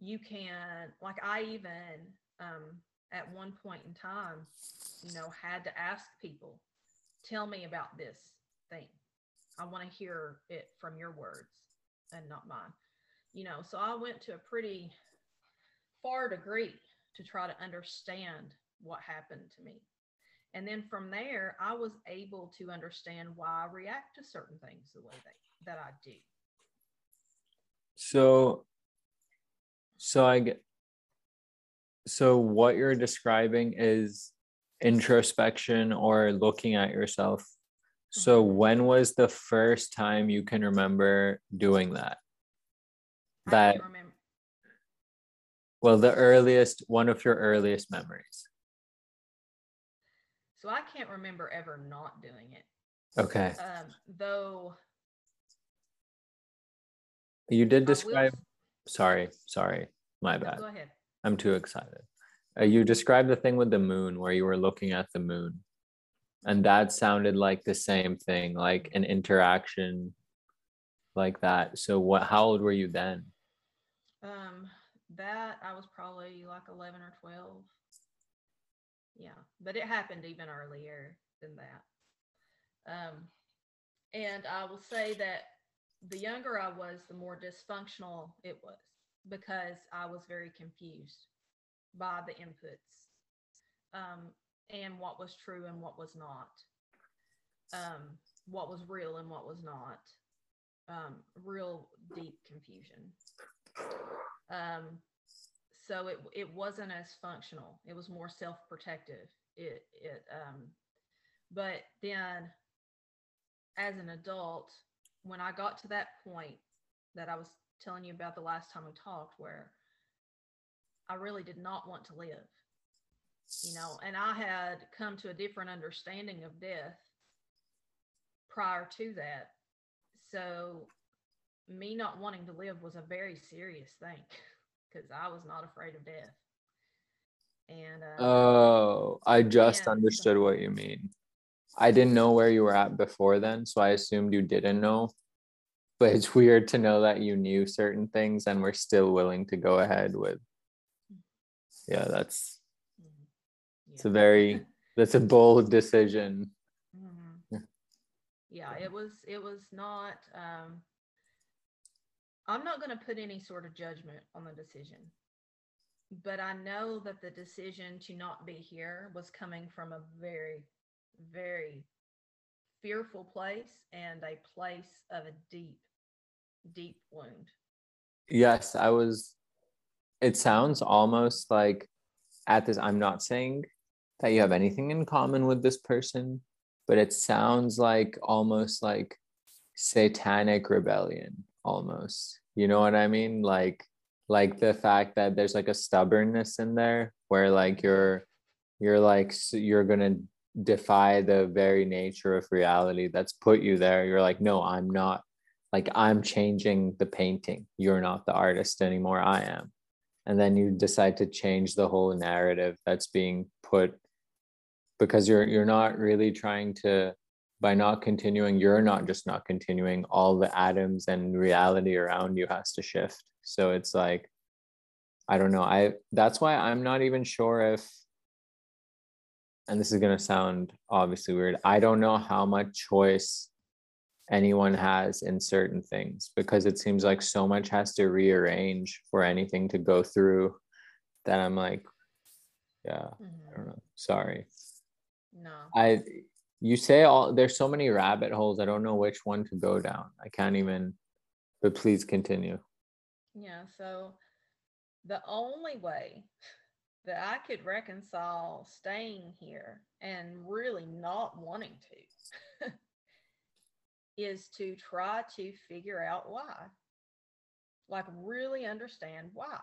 Speaker 2: You can, like, I even um, at one point in time, you know, had to ask people, tell me about this thing. I want to hear it from your words and not mine. You know, so I went to a pretty far degree to try to understand what happened to me. And then from there, I was able to understand why I react to certain things the way that, that I do.
Speaker 1: So, so I get, so what you're describing is introspection or looking at yourself. So, mm-hmm. when was the first time you can remember doing that? That, well, the earliest, one of your earliest memories.
Speaker 2: So I can't remember ever not doing it.
Speaker 1: Okay.
Speaker 2: Um, though.
Speaker 1: You did describe. Will... Sorry, sorry, my
Speaker 2: no,
Speaker 1: bad.
Speaker 2: Go ahead.
Speaker 1: I'm too excited. Uh, you described the thing with the moon where you were looking at the moon, and that sounded like the same thing, like an interaction, like that. So, what? How old were you then?
Speaker 2: Um, that I was probably like 11 or 12 yeah but it happened even earlier than that. Um and i will say that the younger i was the more dysfunctional it was because i was very confused by the inputs um and what was true and what was not um what was real and what was not um real deep confusion. Um so it it wasn't as functional. It was more self-protective. It it um, but then as an adult, when I got to that point that I was telling you about the last time we talked, where I really did not want to live, you know, and I had come to a different understanding of death prior to that. So me not wanting to live was a very serious thing. because I was not afraid of death. And uh,
Speaker 1: oh, I just understood what you mean. I didn't know where you were at before then, so I assumed you didn't know. But it's weird to know that you knew certain things and were still willing to go ahead with. Yeah, that's mm-hmm. yeah. it's a very that's a bold decision.
Speaker 2: Mm-hmm. Yeah, it was it was not um I'm not going to put any sort of judgment on the decision, but I know that the decision to not be here was coming from a very, very fearful place and a place of a deep, deep wound.
Speaker 1: Yes, I was. It sounds almost like at this, I'm not saying that you have anything in common with this person, but it sounds like almost like satanic rebellion almost you know what i mean? Like like the fact that there's like a stubbornness in there where like you're you're like you're gonna defy the very nature of reality that's put you there. You're like no i'm not like i'm changing the painting. You're not the artist anymore. I am. And then you decide to change the whole narrative that's being put because you're you're not really trying to by not continuing, you're not just not continuing, all the atoms and reality around you has to shift. So it's like, I don't know. I that's why I'm not even sure if and this is going to sound obviously weird. I don't know how much choice anyone has in certain things because it seems like so much has to rearrange for anything to go through that I'm like, yeah, I
Speaker 2: Mhm.
Speaker 1: don't know. Sorry.
Speaker 2: No.
Speaker 1: I you say all there's so many rabbit holes. I don't know which one to go down. I can't even but please continue.
Speaker 2: Yeah, so the only way that I could reconcile staying here and really not wanting to is to try to figure out why. Like, really understand why.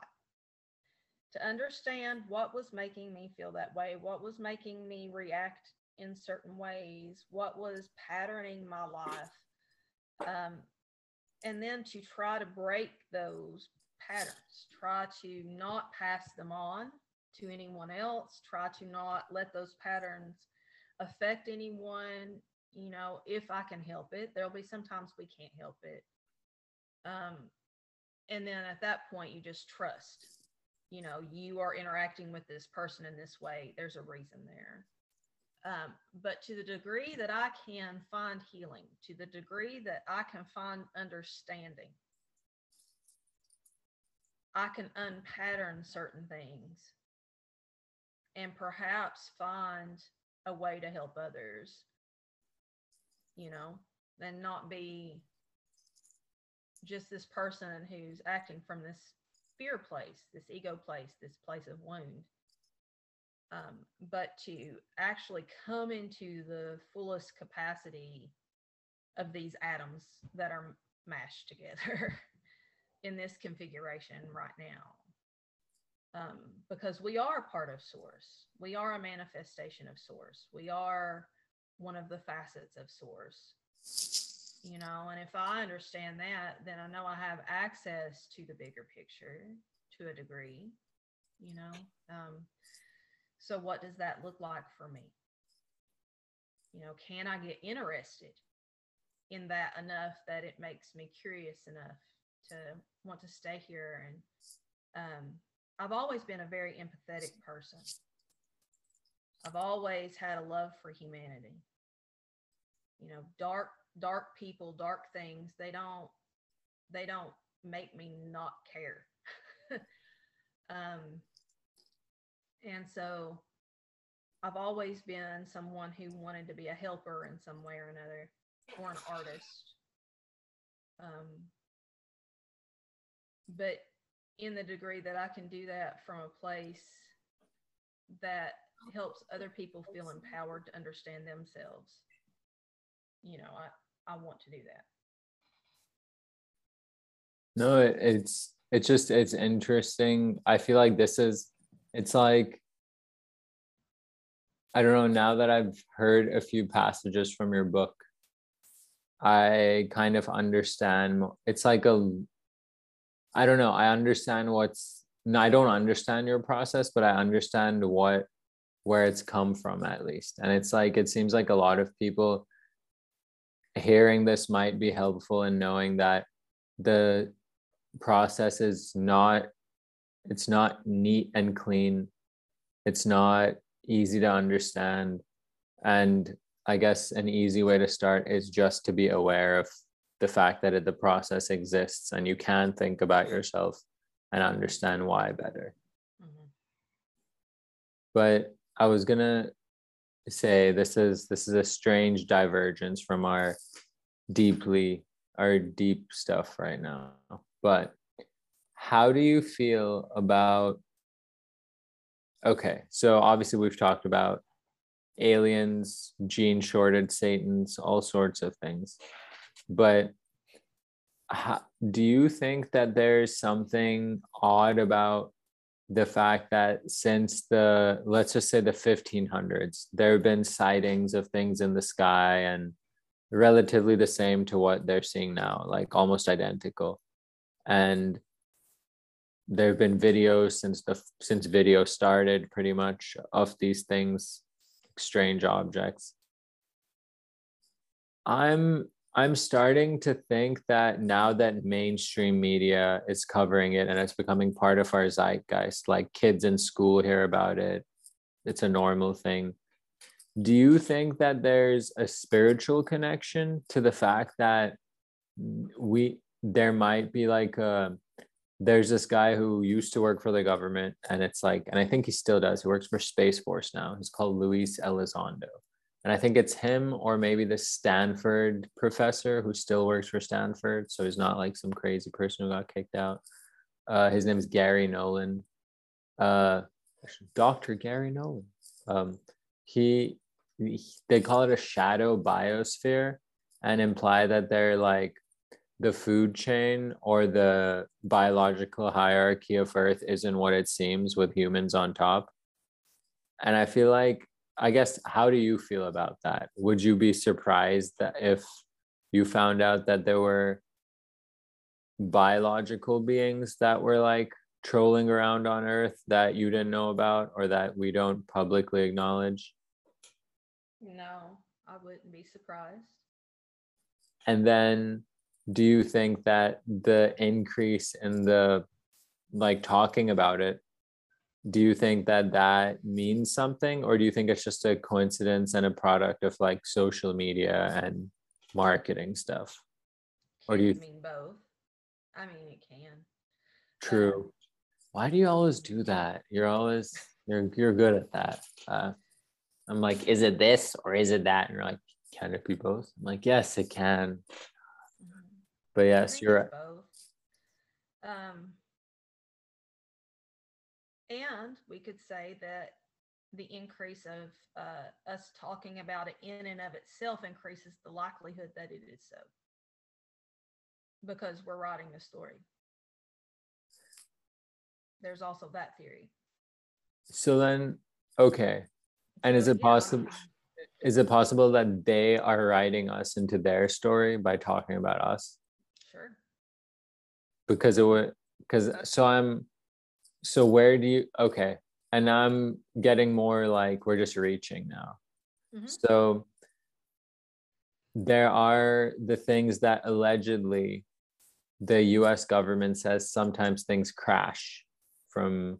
Speaker 2: To understand what was making me feel that way, what was making me react in certain ways, what was patterning my life. Um, and then to try to break those patterns, try to not pass them on to anyone else, try to not let those patterns affect anyone, you know, if I can help it. There'll be sometimes we can't help it. Um, and then at that point, you just trust, you know, you are interacting with this person in this way. There's a reason there. Um, but to the degree that I can find healing, to the degree that I can find understanding, I can unpattern certain things and perhaps find a way to help others, you know, and not be just this person who's acting from this fear place, this ego place, this place of wound um, but to actually come into the fullest capacity of these atoms that are mashed together in this configuration right now. Um, because we are part of source, we are a manifestation of source, we are one of the facets of source. You know, and if I understand that, then I know I have access to the bigger picture to a degree, you know. Um, so, what does that look like for me? You know, can I get interested in that enough that it makes me curious enough to want to stay here? And um, I've always been a very empathetic person. I've always had a love for humanity. You know, dark, dark people, dark things, they don't, they don't make me not care. um, and so I've always been someone who wanted to be a helper in some way or another, or an artist. Um, but in the degree that I can do that from a place that helps other people feel empowered to understand themselves, you know, I, I want to do that.
Speaker 1: No, it, it's it's just it's interesting. I feel like this is it's like I don't know, now that I've heard a few passages from your book, I kind of understand. It's like a, I don't know, I understand what's, I don't understand your process, but I understand what, where it's come from at least. And it's like, it seems like a lot of people hearing this might be helpful in knowing that the process is not, it's not neat and clean. It's not easy to understand. And I guess an easy way to start is just to be aware of the fact that the process exists and you can think about yourself and understand why better. Mm-hmm. But I was gonna say this is this is a strange divergence from our deeply our deep stuff right now. But how do you feel about Okay, so obviously we've talked about aliens, gene shorted Satans, all sorts of things. But how, do you think that there's something odd about the fact that since the let's just say the 1500s there have been sightings of things in the sky and relatively the same to what they're seeing now like almost identical and there have been videos since the since video started pretty much of these things strange objects. I'm i'm starting to think that now that mainstream media is covering it and it's becoming part of our zeitgeist like kids in school hear about it it's a normal thing. Do you think that there's a spiritual connection to the fact that we there might be like a there's this guy who used to work for the government and it's like and i think he still does he works for space force now. He's called luis elizondo. And i think it's him or maybe the stanford professor who still works for stanford so he's not like some crazy person who got kicked out. Uh, his name is Garry Nolan. Uh, dr Garry Nolan. Um, he, he they call it a shadow biosphere and imply that they're like the food chain or the biological hierarchy of earth isn't what it seems with humans on top? And i feel like i guess how do you feel about that? Would you be surprised that if you found out that there were biological beings that were like trolling around on earth that you didn't know about or that we don't publicly acknowledge?
Speaker 2: No i wouldn't be surprised.
Speaker 1: And then do you think that the increase in the like talking about it do you think that that means something? Or do you think it's just a coincidence and a product of like social media and marketing stuff?
Speaker 2: Or do you mean both. I mean it can.
Speaker 1: True. Um, why do you always do that? You're always you're you're good at that. Uh, i'm like is it this or is it that? And you're like can it be both? I'm like yes it can but yes, you're right. Both.
Speaker 2: Um, and we could say that the increase of uh, us talking about it in and of itself increases the likelihood that it is so because we're writing the story. There's also that theory.
Speaker 1: So then, okay. And is it possible? Is it possible that they are writing us into their story by talking about us? Because it would because so i'm so where do you okay and i'm getting more like we're just reaching now mm-hmm. so there are the things that allegedly the us government says sometimes things crash from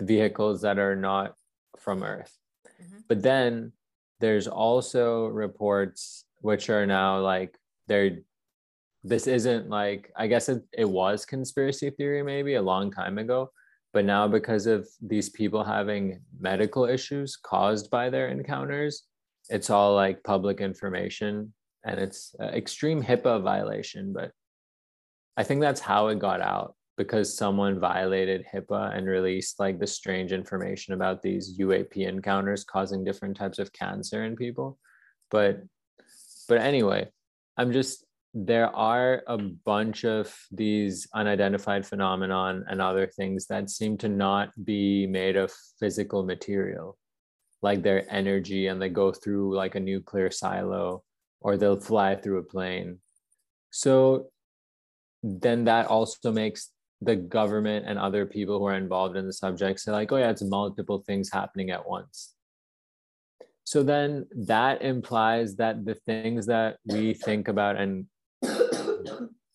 Speaker 1: vehicles that are not from earth mm-hmm. but then there's also reports which are now like they're this isn't like i guess it, it was conspiracy theory maybe a long time ago but now because of these people having medical issues caused by their encounters it's all like public information and it's uh, extreme hipaa violation but i think that's how it got out because someone violated hipaa and released like the strange information about these uap encounters causing different types of cancer in people. But but anyway i'm just there are a bunch of these unidentified phenomenon and other things that seem to not be made of physical material. Like their energy and they go through like a nuclear silo or they'll fly through a plane. So then that also makes the government and other people who are involved in the subject say like oh yeah it's multiple things happening at once. So then that implies that the things that we think about and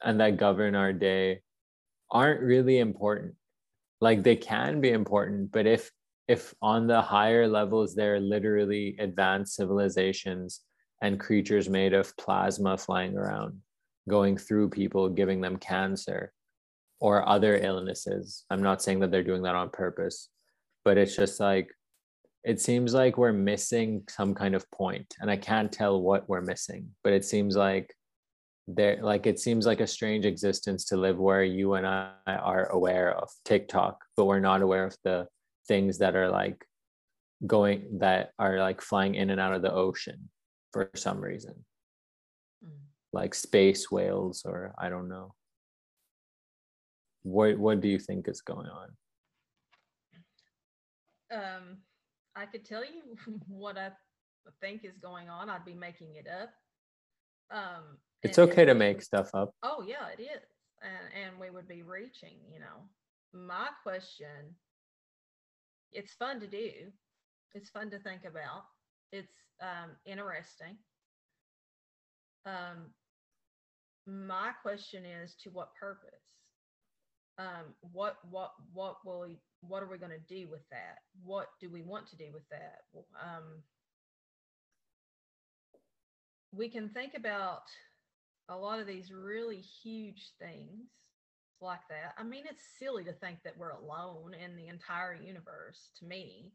Speaker 1: and that govern our day aren't really important. Like they can be important but if if on the higher levels they're literally advanced civilizations and creatures made of plasma flying around going through people giving them cancer or other illnesses. I'm not saying that they're doing that on purpose but it's just like it seems like we're missing some kind of point and i can't tell what we're missing but it seems like there like it seems like a strange existence to live where you and I are aware of TikTok, but we're not aware of the things that are like going that are like flying in and out of the ocean for some reason. Mm. Like space whales or I don't know. What what do you think is going on?
Speaker 2: Um I could tell you what I think is going on. I'd be making it up.
Speaker 1: Um it's okay to make stuff up.
Speaker 2: Oh yeah, it is. And and we would be reaching, you know. My question it's fun to do. It's fun to think about. It's um interesting. Um my question is to what purpose? Um what what what will we, what are we going to do with that? What do we want to do with that? Um we can think about a lot of these really huge things like that. I mean, it's silly to think that we're alone in the entire universe. To me,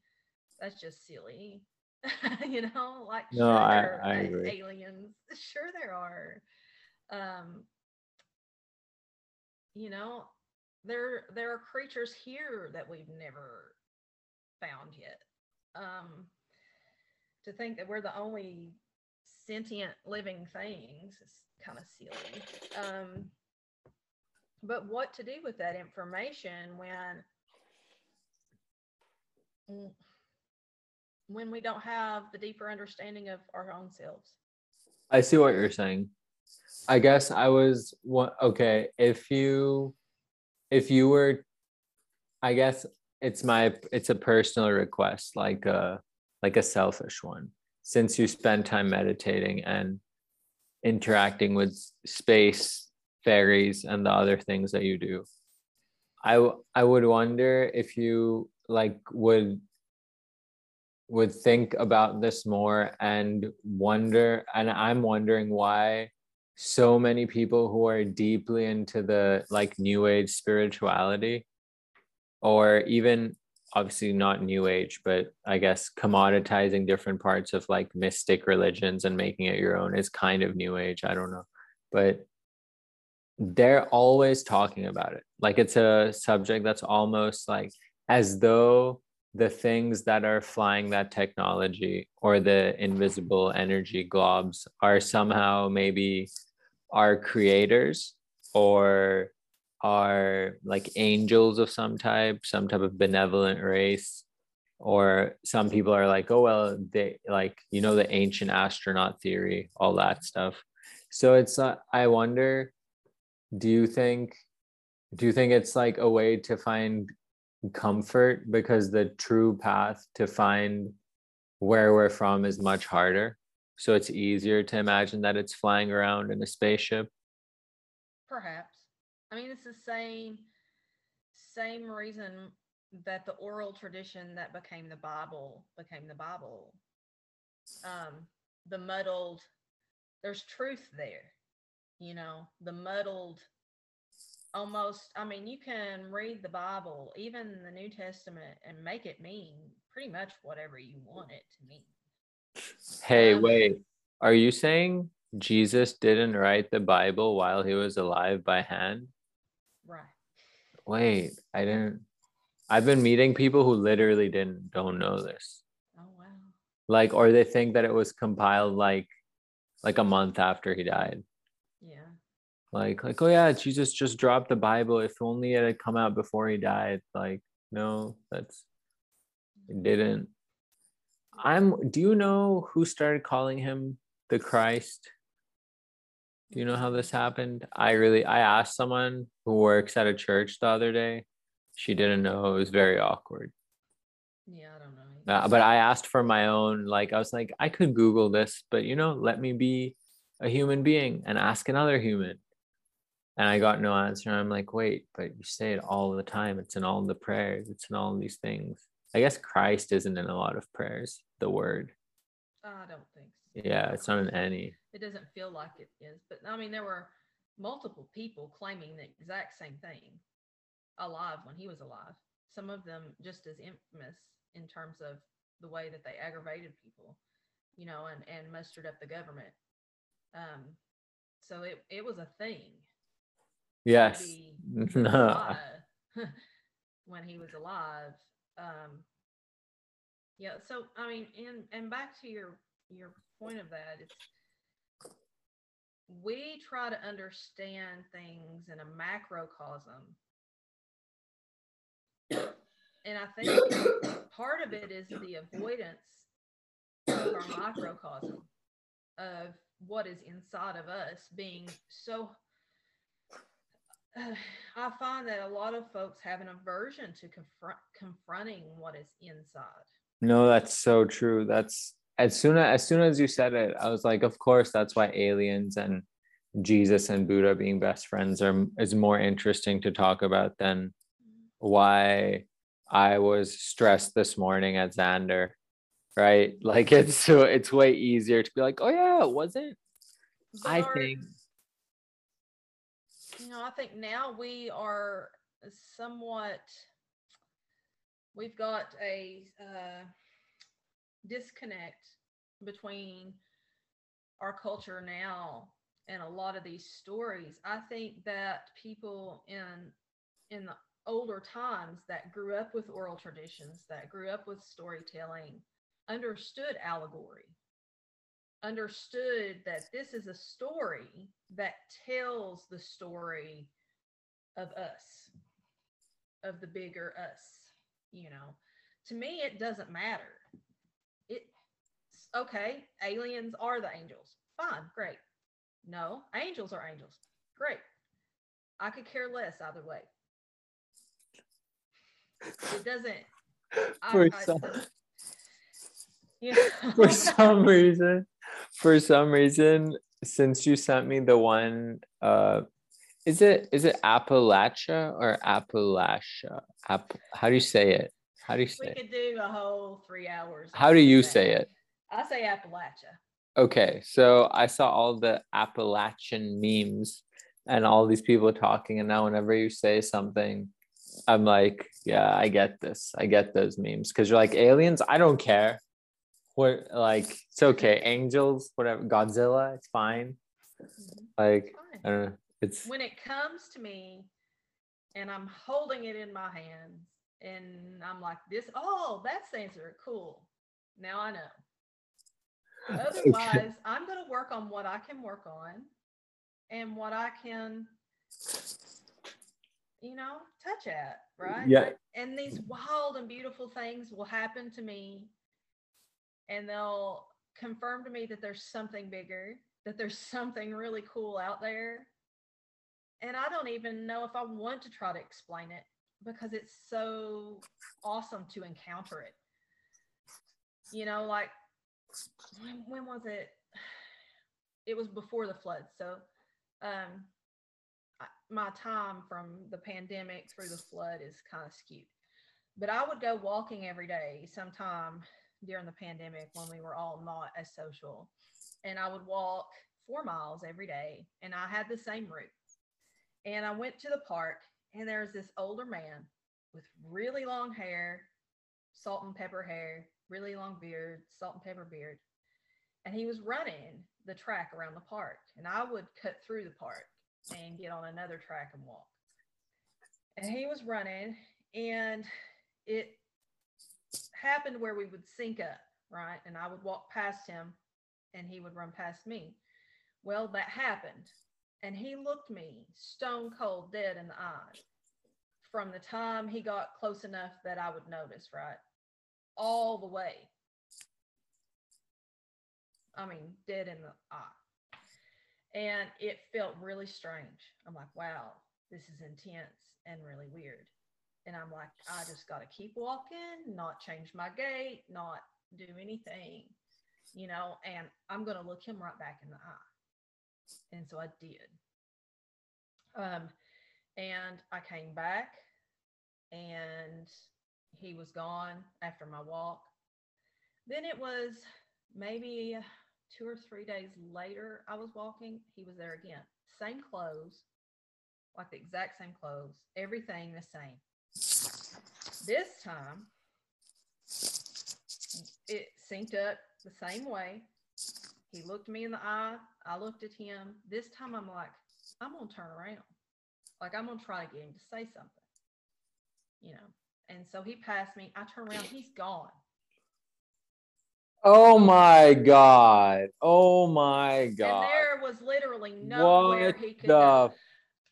Speaker 2: that's just silly. you know, like
Speaker 1: no, sure I, I agree.
Speaker 2: aliens. Sure, there are. Um, you know, there there are creatures here that we've never found yet. Um, to think that we're the only sentient living things is kind of silly. Um, but what to do with that information when when we don't have the deeper understanding of our own selves?
Speaker 1: I see what you're saying. I guess I was what okay, if you if you were I guess it's my it's a personal request like a like a selfish one since you spend time meditating and interacting with space fairies and the other things that you do. I i would wonder if you like would would think about this more and wonder and i'm wondering why so many people who are deeply into the like new age spirituality or even obviously not new age but i guess commoditizing different parts of like mystic religions and making it your own is kind of new age i don't know. But they're always talking about it. Like it's a subject that's almost like as though the things that are flying that technology or the invisible energy globs are somehow maybe our creators or are like angels of some type, some type of benevolent race. Or some people are like, oh, well, they like, you know, the ancient astronaut theory, all that stuff. So it's, uh, I wonder, do you think, do you think it's like a way to find comfort because the true path to find where we're from is much harder? So it's easier to imagine that it's flying around in a spaceship?
Speaker 2: Perhaps. I mean, it's the same same reason that the oral tradition that became the Bible became the Bible. Um, the muddled, there's truth there, you know, the muddled almost i mean you can read the bible even the new testament and make it mean pretty much whatever you want it to mean
Speaker 1: hey um, wait are you saying jesus didn't write the bible while he was alive by hand
Speaker 2: Right.
Speaker 1: Wait, I didn't. I've been meeting people who literally didn't don't know this.
Speaker 2: Oh wow.
Speaker 1: Like, or they think that it was compiled like, like a month after he died.
Speaker 2: Yeah.
Speaker 1: Like, like, oh yeah, Jesus just dropped the Bible. If only it had come out before he died. Like, no, that's it didn't. I'm. Do you know who started calling him the Christ? Do you know how this happened? I really I asked someone who works at a church the other day. She didn't know. It was very awkward.
Speaker 2: Yeah, I don't know. Uh,
Speaker 1: but I asked for my own like I was like I could google this, but you know, let me be a human being and ask another human. And I got no answer. I'm like, wait, but you say it all the time. It's in all the prayers. It's in all these things. I guess Christ isn't in a lot of prayers, the word.
Speaker 2: I don't think
Speaker 1: so. Yeah, it's not in any
Speaker 2: it doesn't feel like it is. But I mean, there were multiple people claiming the exact same thing alive when he was alive. Some of them just as infamous in terms of the way that they aggravated people, you know, and, and mustered up the government. Um, so it, it was a thing.
Speaker 1: Yes. No.
Speaker 2: when he was alive. Um, yeah. So I mean, and and back to your your point of that, it's we try to understand things in a macrocosm. and I think part of it is the avoidance of our microcosm of what is inside of us being so uh, I find that a lot of folks have an aversion to confront confronting what is inside.
Speaker 1: No, that's so true. That's as soon as, as soon as you said it, I was like, of course, that's why aliens and Jesus and Buddha being best friends are is more interesting to talk about than why I was stressed this morning at Xander. Right? Like it's so it's way easier to be like, oh yeah, it wasn't. I think
Speaker 2: you know, I think now we are somewhat, we've got a uh, disconnect between our culture now and a lot of these stories. I think that people in in the older times that grew up with oral traditions, that grew up with storytelling, understood allegory, understood that this is a story that tells the story of us, of the bigger us. You know, to me, it doesn't matter. Okay, aliens are the angels. Fine, great. No, angels are angels. Great. I could care less either way. It doesn't.
Speaker 1: For
Speaker 2: I,
Speaker 1: some,
Speaker 2: I, you
Speaker 1: for some reason, for some reason, since you sent me the one, uh, is it is it Appalachia or Appalachia? App, how do you say it? How do you say
Speaker 2: we
Speaker 1: it?
Speaker 2: could do a whole three hours.
Speaker 1: How do you say it?
Speaker 2: I say Appalachia.
Speaker 1: Okay, so I saw all the Appalachian memes and all these people talking, and now whenever you say something, I'm like, yeah, I get this. I get those memes because you're like aliens. I don't care. What like it's okay. Angels, whatever. Godzilla, it's fine.
Speaker 2: Mhm.
Speaker 1: Like
Speaker 2: Fine.
Speaker 1: I don't know. It's
Speaker 2: when it comes to me and I'm holding it in my hands and I'm like this, oh, that's the answer. Cool. Now I know. Otherwise, I'm going to work on what I can work on and what I can, you know, touch at, right?
Speaker 1: Yeah.
Speaker 2: And these wild and beautiful things will happen to me and they'll confirm to me that there's something bigger, that there's something really cool out there. And I don't even know if I want to try to explain it because it's so awesome to encounter it. You know, like when, when was it? It was before the flood. So, um, I- my time from the pandemic through the flood is kind of skewed. But I would go walking every day sometime during the pandemic when we were all not as social. And I would walk four miles every day, and I had the same route. And I went to the park, and there's this older man with really long hair, salt and pepper hair, really long beard, salt and pepper beard. And he was running the track around the park. And I would cut through the park and get on another track and walk. And he was running, and it happened where we would sync up, right? And I would walk past him, and he would run past me. Well, that happened. And he looked me stone cold dead in the eye from the time he got close enough that I would notice, right? All the way. I mean, dead in the eye. And it felt really strange. I'm like, wow, this is intense and really weird. And I'm like, I just got to keep walking, not change my gait, not do anything, you know, and I'm going to look him right back in the eye. And so I did. Um, and I came back and he was gone after my walk. Then it was maybe two or three days later, I was walking. He was there again. Same clothes, like the exact same clothes, everything the same. This time, it synced up the same way. He looked me in the eye. I looked at him. This time, I'm like, I'm going to turn around. Like, I'm going to try to get him to say something, you know. And so he passed me. I turn around. He's gone.
Speaker 1: oh my god. Oh my
Speaker 2: And
Speaker 1: god.
Speaker 2: there was literally nowhere
Speaker 1: What
Speaker 2: he could go.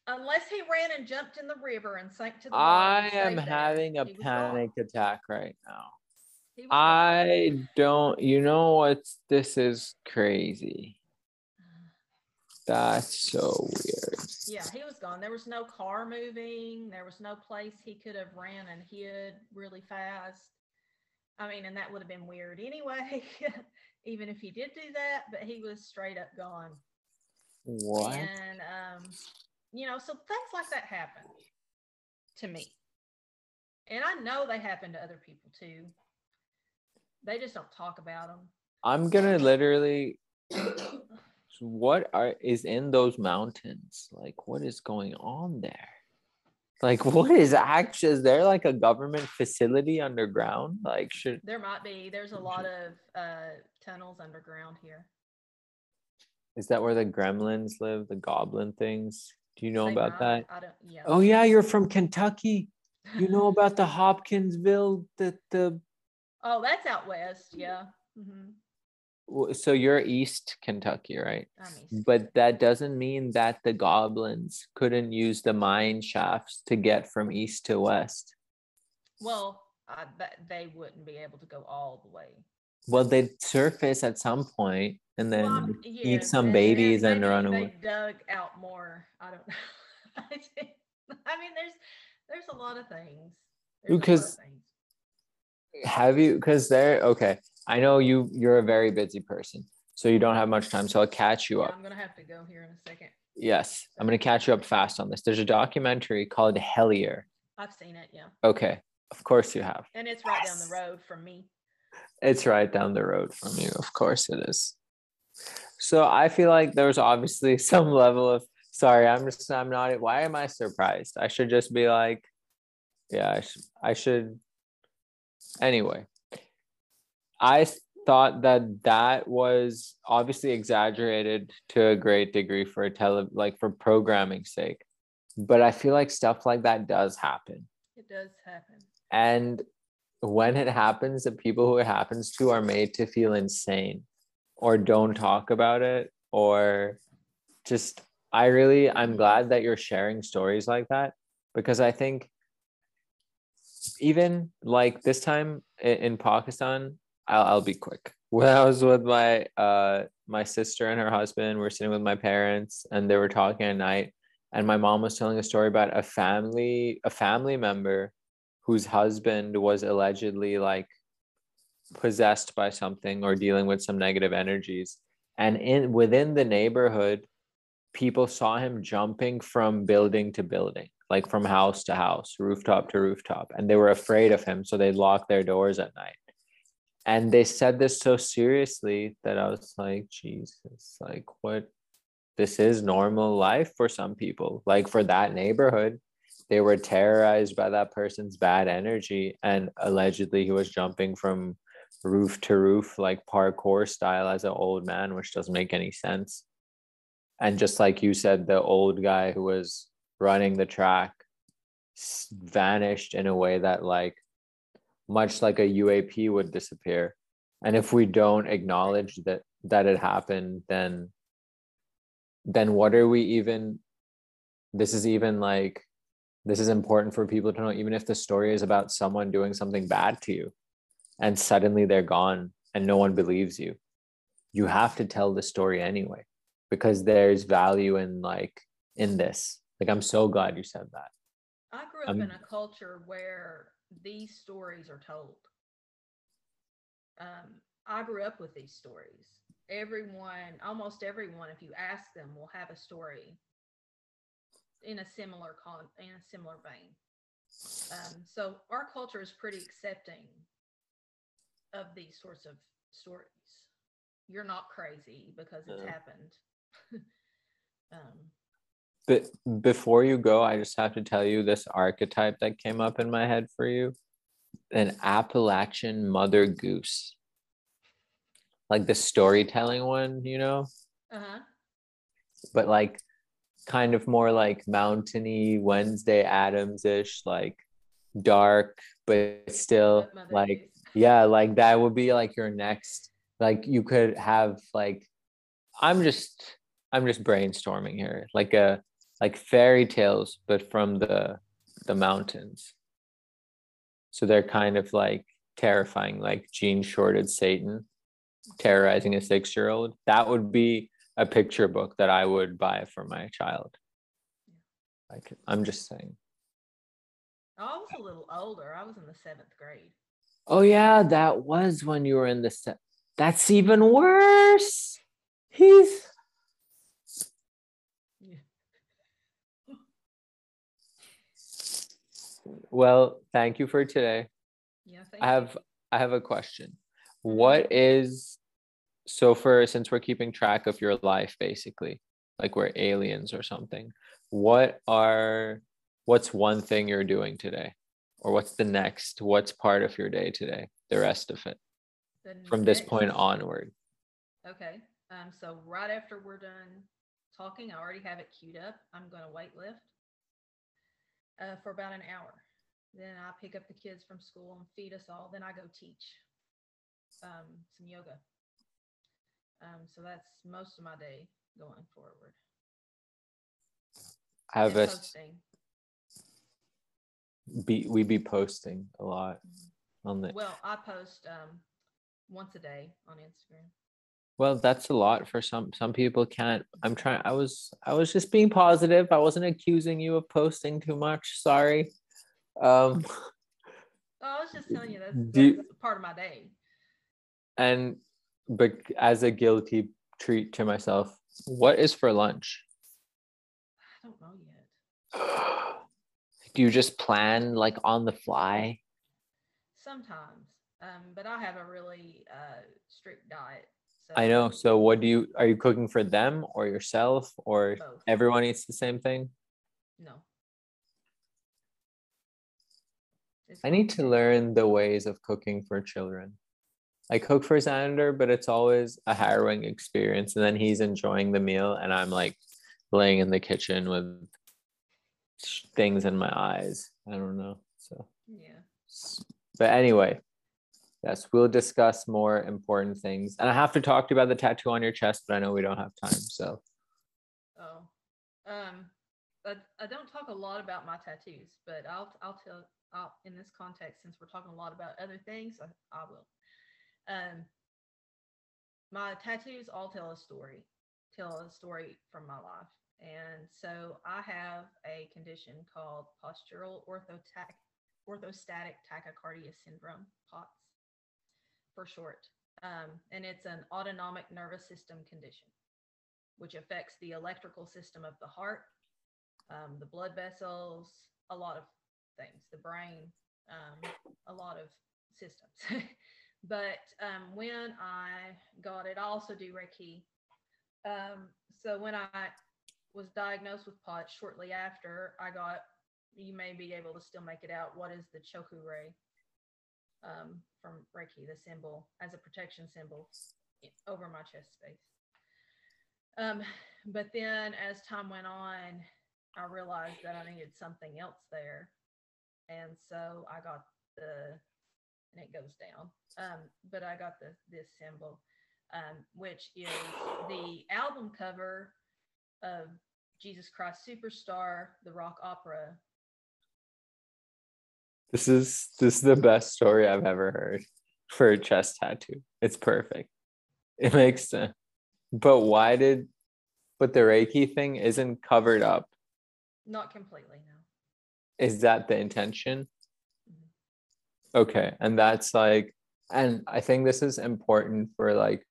Speaker 2: Unless he ran and jumped in the river and sank to the
Speaker 1: I
Speaker 2: bottom. and
Speaker 1: am
Speaker 2: stayed there,
Speaker 1: having a
Speaker 2: was gone.
Speaker 1: panic attack right now. I don't you know what this is crazy. That's so weird.
Speaker 2: Yeah, he was gone. There was no car moving. There was no place he could have ran and hid really fast. I mean, and that would have been weird anyway, even if he did do that, but he was straight up gone.
Speaker 1: What?
Speaker 2: And um, you know, so things like that happen to me. And I know they happen to other people too. They just don't talk about them.
Speaker 1: I'm gonna literally what are is in those mountains? Like what is going on there? Like what is actually is there like a government facility underground? Like should
Speaker 2: There might be. There's a lot of uh, tunnels underground here.
Speaker 1: is that where the gremlins live, the goblin things? Do you know
Speaker 2: They
Speaker 1: about
Speaker 2: might.
Speaker 1: that?
Speaker 2: I don't. Yeah.
Speaker 1: Oh yeah, you're from Kentucky. You know about the Hopkinsville, the the
Speaker 2: oh, that's out west. Yeah. hmm
Speaker 1: w- so you're East Kentucky, right?
Speaker 2: East.
Speaker 1: But that doesn't mean that the goblins couldn't use the mine shafts to get from east to west.
Speaker 2: Well, I bet they wouldn't be able to go all the way.
Speaker 1: Well, they'd surface at some point and then
Speaker 2: Well, yeah,
Speaker 1: eat some babies and run
Speaker 2: they
Speaker 1: away.
Speaker 2: dug out more. I don't know. I mean, there's there's a lot of things. There's a lot of
Speaker 1: Because-. Have you? Because they're okay. I know you. You're a very busy person, so you don't have much time. So I'll catch you
Speaker 2: Yeah,
Speaker 1: up.
Speaker 2: I'm gonna have to go here in a second.
Speaker 1: Yes, I'm gonna catch you up fast on this. There's a documentary called Hellier.
Speaker 2: I've seen it, yeah,
Speaker 1: Okay, of course you have.
Speaker 2: and it's right down the road from me.
Speaker 1: It's right down the road from you. Of course it is. So I feel like there was obviously some level of sorry, I'm just I'm not why am I surprised? I should just be like, yeah, I should I should anyway. I thought that that was obviously exaggerated to a great degree for a tele like for programming sake. But I feel like stuff like that does happen.
Speaker 2: It does happen.
Speaker 1: And when it happens, the people who it happens to are made to feel insane or don't talk about it or just, I really, I'm glad that you're sharing stories like that because I think even like this time i- in Pakistan, I'll, I'll be quick. When I was with my uh my sister and her husband, we we're sitting with my parents and they were talking at night, and my mom was telling a story about a family a family member whose husband was allegedly like possessed by something or dealing with some negative energies and in within the neighborhood people saw him jumping from building to building like from house to house rooftop to rooftop and they were afraid of him so they locked their doors at night. And they said this so seriously that i was like jesus like what? This is normal life for some people. Like for that neighborhood they were terrorized by that person's bad energy and allegedly he was jumping from roof to roof like parkour style as an old man which doesn't make any sense. And just like you said the old guy who was running the track vanished in a way that like much like a uap would disappear. And if we don't acknowledge that that it happened then then what are we even this is even like this is important for people to know even if the story is about someone doing something bad to you and suddenly they're gone and no one believes you you have to tell the story anyway because there's value in like in this like i'm so glad you said that
Speaker 2: I grew up
Speaker 1: I'm-
Speaker 2: in a culture where these stories are told. Um, I grew up with these stories. Everyone, almost everyone, if you ask them, will have a story in a similar con in a similar vein. Um, so our culture is pretty accepting of these sorts of stories. You're not crazy because it's
Speaker 1: Yeah.
Speaker 2: happened. um,
Speaker 1: but before you go i just have to tell you this archetype that came up in my head for you an appalachian mother goose like the storytelling one you know
Speaker 2: uh-huh.
Speaker 1: but like kind of more like mountainy Wednesday Addams ish, like dark, but still
Speaker 2: Mother
Speaker 1: like
Speaker 2: Goose.
Speaker 1: yeah, like that would be like your next. Like you could have like, I'm just I'm just brainstorming here, like a like fairy tales, but from the the mountains. So they're kind of like terrifying, like Jean shorted Satan terrorizing a six year old. That would be a picture book that I would buy for my child. Like I'm just saying.
Speaker 2: Oh, I was a little older. I was in the seventh grade.
Speaker 1: Oh yeah, that was when you were in the set. That's even worse. He's
Speaker 2: Yeah.
Speaker 1: Well, thank you for today.
Speaker 2: Yeah. Thank
Speaker 1: I
Speaker 2: you.
Speaker 1: have I have a question. What is so for since we're keeping track of your life basically like we're aliens or something what are what's one thing you're doing today or what's the next what's part of your day today the rest of it from this point onward
Speaker 2: Okay. Um, so right after we're done talking, I already have it queued up. I'm going to weight lift uh, for about an hour. Then I pick up the kids from school and feed us all. Then I go teach um, some yoga. Um, so that's most of my day going forward. I
Speaker 1: have
Speaker 2: posting.
Speaker 1: be we be posting a lot
Speaker 2: Mhm.
Speaker 1: on the
Speaker 2: Well, I post um, once a day on Instagram.
Speaker 1: well that's a lot for some some people can't i'm trying i was i was just being positive i wasn't accusing you of posting too much sorry um
Speaker 2: Oh, I was just telling you that's,
Speaker 1: Do you-
Speaker 2: that's part of my day.
Speaker 1: and but as a guilty treat to myself what is for lunch
Speaker 2: I don't know yet.
Speaker 1: do you just plan like on the fly
Speaker 2: Sometimes, um, but I have a really uh, strict diet. So
Speaker 1: i know so what do you are you cooking for them or yourself or
Speaker 2: both.
Speaker 1: everyone eats the same thing
Speaker 2: No. It's
Speaker 1: i need to learn the ways of cooking for children i cook for xander but it's always a harrowing experience and then he's enjoying the meal and i'm like laying in the kitchen with things in my eyes i don't know so
Speaker 2: Yeah.
Speaker 1: But anyway, yes, we'll discuss more important things. And I have to talk to you about the tattoo on your chest, but I know we don't have time. So
Speaker 2: Oh. Um. I, I don't talk a lot about my tattoos, but I'll I'll tell I'll, in this context since we're talking a lot about other things, I, I will. Um. My tattoos all tell a story, tell a story from my life, and so I have a condition called postural orthotac orthostatic tachycardia syndrome, POTS for short. Um, and it's an autonomic nervous system condition, which affects the electrical system of the heart, um, the blood vessels, a lot of things, the brain, um, a lot of systems. but um, when I got it, I also do Reiki. Um, so when I was diagnosed with POTS shortly after, I got you may be able to still make it out. What is the Choku Rei um, from Reiki, the symbol as a protection symbol over my chest space? Um, but then as time went on, I realized that I needed something else there. And so I got the, and it goes down, um, but I got the this symbol, um, which is the album cover of Jesus Christ Superstar, the rock opera
Speaker 1: this is this is the best story I've ever heard for a chest tattoo. It's perfect. It makes sense. But why did but the Reiki thing isn't covered up?
Speaker 2: Not completely, no.
Speaker 1: Is that the intention?
Speaker 2: Mhm.
Speaker 1: Okay. And that's like, and I think this is important for like,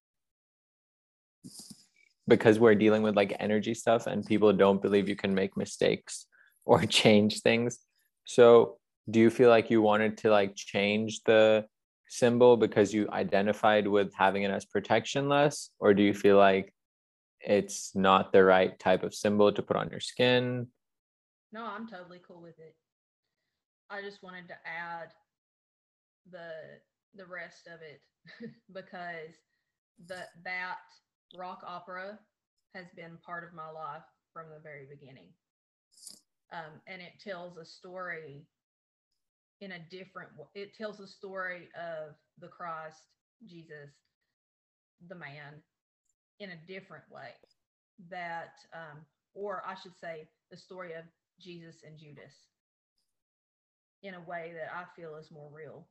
Speaker 1: because we're dealing with like energy stuff and people don't believe you can make mistakes or change things. So, do you feel like you wanted to like change the symbol because you identified with having it as protection less? Or do you feel like it's not the right type of symbol to put on your skin?
Speaker 2: No, I'm totally cool with it. I just wanted to add the the rest of it because the that rock opera has been part of my life from the very beginning. Um, and it tells a story in a different it tells a story of the Christ, Jesus, the man in a different way that um, or I should say the story of Jesus and Judas in a way that I feel is more real.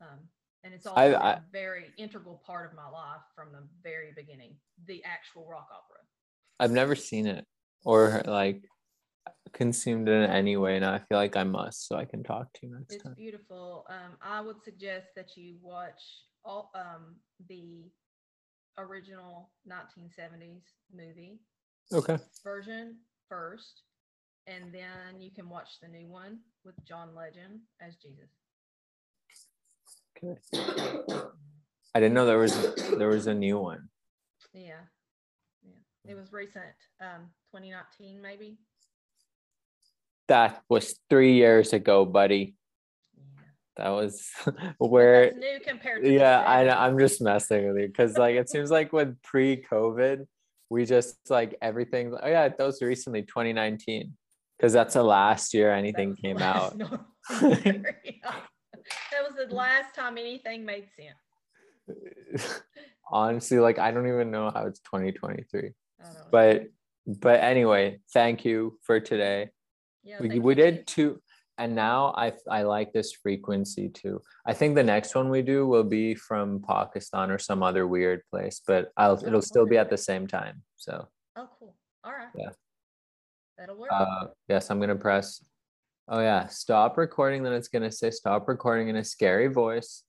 Speaker 2: Um, and it's also
Speaker 1: I-
Speaker 2: a
Speaker 1: I-
Speaker 2: very integral part of my life from the very beginning, the actual rock opera.
Speaker 1: I've never seen it or like consumed it in any way, and I feel like I must, so I can talk to you next
Speaker 2: It's
Speaker 1: time.
Speaker 2: beautiful. Um, I would suggest that you watch all um, the original 1970s movie
Speaker 1: Okay.
Speaker 2: version first, and then you can watch the new one with John Legend as Jesus.
Speaker 1: Okay. I didn't know there was there was a new one.
Speaker 2: Yeah. Yeah. It was recent. Um, 2019 maybe.
Speaker 1: That was three years ago, buddy.
Speaker 2: Yeah.
Speaker 1: That was where
Speaker 2: new compared to
Speaker 1: yeah I,
Speaker 2: 70s.
Speaker 1: i'm just messing with you because like it seems like with pre-covid we just like everything oh yeah that was recently 2019 because that's the last year anything came out
Speaker 2: year, yeah. That was the last time anything made sense.
Speaker 1: honestly like i don't even know how it's 2023
Speaker 2: I don't know.
Speaker 1: but but anyway thank you for today
Speaker 2: yeah,
Speaker 1: we, we did two and now i i like this frequency too i think the next one we do will be from pakistan or some other weird place but i'll
Speaker 2: Oh,
Speaker 1: it'll still be at the same time so
Speaker 2: Oh, cool. All right.
Speaker 1: Yeah.
Speaker 2: That'll work.
Speaker 1: uh yes i'm gonna press oh yeah stop recording then it's gonna say stop recording in a scary voice